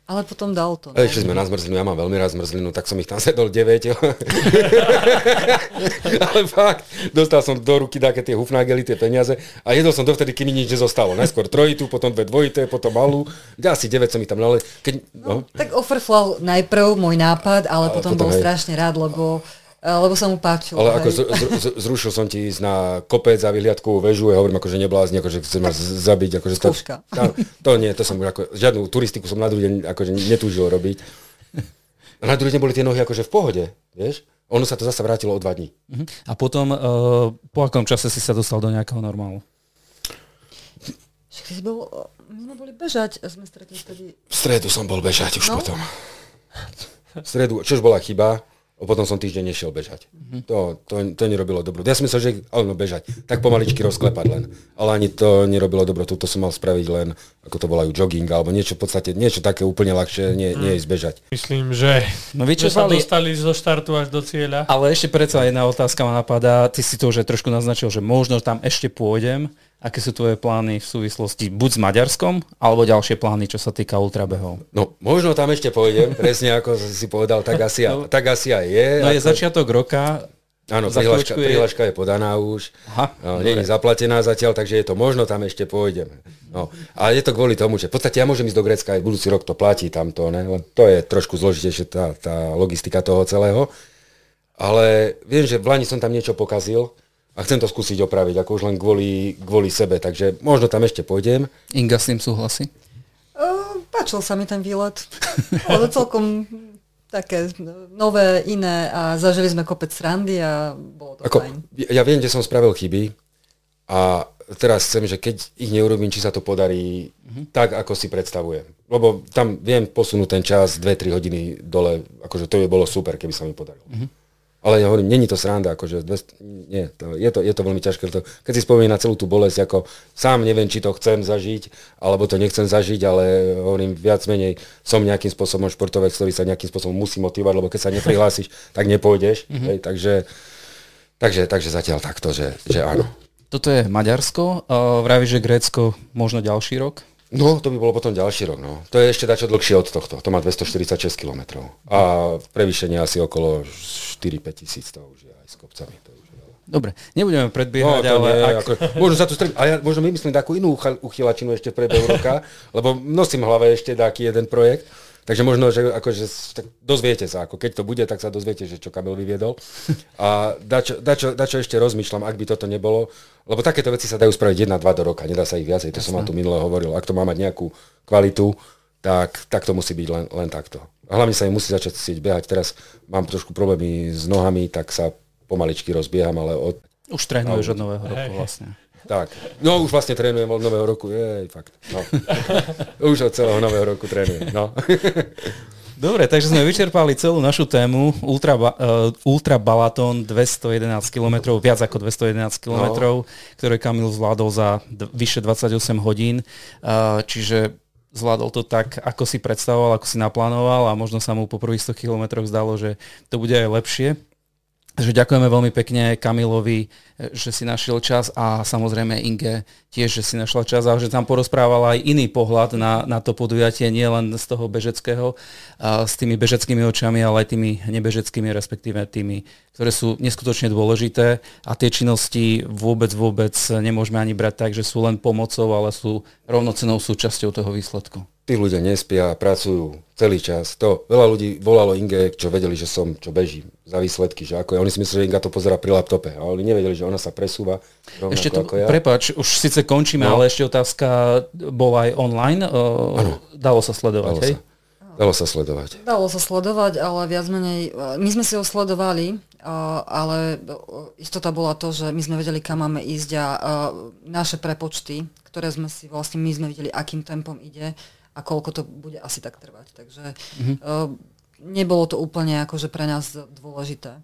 Ale potom dal to. No. Ešte sme na zmrzlinu, ja mám veľmi rád zmrzlinu, tak som ich tam sedol 9. Ale fakt, dostal som do ruky také tie hufnagely, tie peniaze a jedol som dovtedy, kým mi nič nezostalo. Najskôr trojitú, potom dve dvojité, potom malú. Asi 9 som ich tam nalej. Keď, no. no. Tak ofrflal najprv môj nápad, ale, ale potom, potom bol hej. strašne rád, lebo Eh, lebo sa mu páčilo. Ale ako z, z, zrušil som ti ísť na kopec a vyhliadkovú väžu, ja hovorím akože neblázni, akože chcem ma zabiť. Akože to, to, to, nie, to som ako, žiadnu turistiku som na druhý deň akože netúžil robiť. A na druhý deň boli tie nohy akože v pohode, vieš? Ono sa to zase vrátilo o dva dní. Uh-huh. A potom, uh, po akom čase si sa dostal do nejakého normálu? Však bol, my sme boli bežať a sme stretli vtedy... V stredu som bol bežať už no? potom. V stredu, čož bola chyba, a potom som týždeň nešiel bežať. Mm-hmm. To, to, to nerobilo dobro. Ja som myslel, že ale no bežať, tak pomaličky rozklepať len. Ale ani to nerobilo dobro. Toto som mal spraviť len, ako to volajú, jogging, alebo niečo v podstate, niečo také úplne ľahšie, nie, mm. nie ísť bežať. Myslím, že no vy čo sa dostali zo štartu až do cieľa. Ale ešte predsa jedna otázka ma napadá. Ty si to už trošku naznačil, že možno tam ešte pôjdem. Aké sú tvoje plány v súvislosti buď s Maďarskom, alebo ďalšie plány, čo sa týka ultrabehov? No, možno tam ešte pôjdem, presne ako si povedal, tak asi, no, tak asi aj je. No ako... je začiatok roka, Áno, prihláška, je... prihláška je podaná už, Aha, no, nie je zaplatená zatiaľ, takže je to možno, tam ešte pôjdem. No, a je to kvôli tomu, že v podstate ja môžem ísť do Grécka aj budúci rok, to platí tamto, ne? to je trošku zložitejšie tá, tá logistika toho celého. Ale viem, že v Lani som tam niečo pokazil, a chcem to skúsiť opraviť, ako už len kvôli, kvôli sebe, takže možno tam ešte pôjdem. Inga s tým súhlasí? Uh, páčil sa mi ten výlet. Ale celkom také nové, iné a zažili sme kopec srandy a bolo to ako, fajn. Ja viem, kde som spravil chyby a teraz chcem, že keď ich neurobím, či sa to podarí uh-huh. tak, ako si predstavujem. Lebo tam viem posunúť ten čas 2-3 hodiny dole, akože to by bolo super, keby sa mi podarilo. Uh-huh. Ale ja hovorím, není to sranda, akože 200, nie, to, je, to, je to veľmi ťažké. To, keď si spomínam na celú tú bolesť, ako sám neviem, či to chcem zažiť, alebo to nechcem zažiť, ale hovorím, viac menej som nejakým spôsobom športovec, ktorý sa nejakým spôsobom musí motivovať, lebo keď sa neprihlásiš, tak nepôjdeš. Mm-hmm. Hej, takže, takže, takže zatiaľ takto, že, že áno. Toto je Maďarsko, uh, vraví, že Grécko možno ďalší rok? No, to by bolo potom ďalší rok. No. To je ešte dačo dlhšie od tohto. To má 246 km. A prevýšenie asi okolo 4-5 tisíc to už je aj s kopcami. To už je Dobre, nebudeme predbiehať, no, ale... Nie, ak... ako, možno sa tu stretnú, a ja možno vymyslím takú inú uchylačinu ešte v priebehu roka, lebo nosím v hlave ešte taký jeden projekt. Takže možno, že akože, tak dozviete sa, ako keď to bude, tak sa dozviete, že čo Kamil vyviedol. A dačo, dačo, dačo ešte rozmýšľam, ak by toto nebolo, lebo takéto veci sa dajú spraviť 1-2 do roka, nedá sa ich viacej, to Jasne. som vám tu minule hovoril. Ak to má mať nejakú kvalitu, tak, tak to musí byť len, len takto. Hlavne sa im musí začať chcieť behať. Teraz mám trošku problémy s nohami, tak sa pomaličky rozbieham, ale od... Už trénuješ od nového roku vlastne. Tak, no už vlastne trénujem od nového roku, jej, fakt, no. už od celého nového roku trénujem, no. Dobre, takže sme vyčerpali celú našu tému Ultra, uh, Ultra Balaton 211 km, viac ako 211 km, no. ktoré Kamil zvládol za d- vyše 28 hodín. Uh, čiže zvládol to tak, ako si predstavoval, ako si naplánoval a možno sa mu po prvých 100 km zdalo, že to bude aj lepšie. Takže ďakujeme veľmi pekne Kamilovi, že si našiel čas a samozrejme Inge tiež, že si našla čas a že tam porozprávala aj iný pohľad na, na to podujatie, nie len z toho bežeckého, a s tými bežeckými očami, ale aj tými nebežeckými, respektíve tými, ktoré sú neskutočne dôležité a tie činnosti vôbec, vôbec nemôžeme ani brať tak, že sú len pomocou, ale sú rovnocenou súčasťou toho výsledku tí ľudia nespia pracujú celý čas. To veľa ľudí volalo Inge, čo vedeli, že som, čo beží za výsledky, že ako je. Oni si mysleli, že Inga to pozera pri laptope, a oni nevedeli, že ona sa presúva ešte to, ako ja. Prepač, už síce končíme, no. ale ešte otázka bola aj online. Ano. Dalo sa sledovať, Dalo hej? Sa. Dalo sa sledovať. Dalo sa sledovať, ale viac menej, my sme si ho sledovali, ale istota bola to, že my sme vedeli, kam máme ísť a naše prepočty, ktoré sme si vlastne, my sme videli, akým tempom ide, a koľko to bude asi tak trvať. Takže uh, nebolo to úplne akože pre nás dôležité.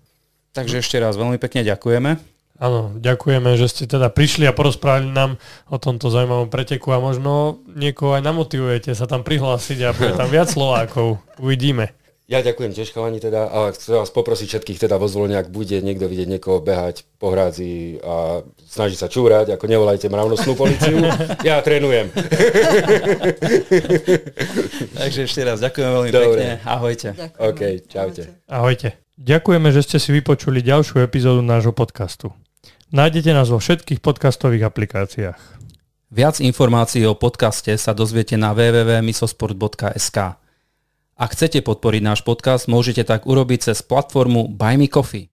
Takže ešte raz veľmi pekne ďakujeme. Áno, ďakujeme, že ste teda prišli a porozprávali nám o tomto zaujímavom preteku a možno niekoho aj namotivujete sa tam prihlásiť a bude tam viac Slovákov. Uvidíme. Ja ďakujem tiež chalani teda a chcem vás poprosiť všetkých teda vo zvolenia, ak bude niekto vidieť niekoho behať po hrádzi a snaží sa čúrať, ako nevolajte mravnostnú policiu, ja trénujem. Takže ešte raz ďakujem veľmi Dobre. pekne, ahojte. Ďakujeme. OK, čaute. Ahojte. Ďakujeme, že ste si vypočuli ďalšiu epizódu nášho podcastu. Nájdete nás vo všetkých podcastových aplikáciách. Viac informácií o podcaste sa dozviete na www.misosport.sk. Ak chcete podporiť náš podcast, môžete tak urobiť cez platformu Buy Me Coffee.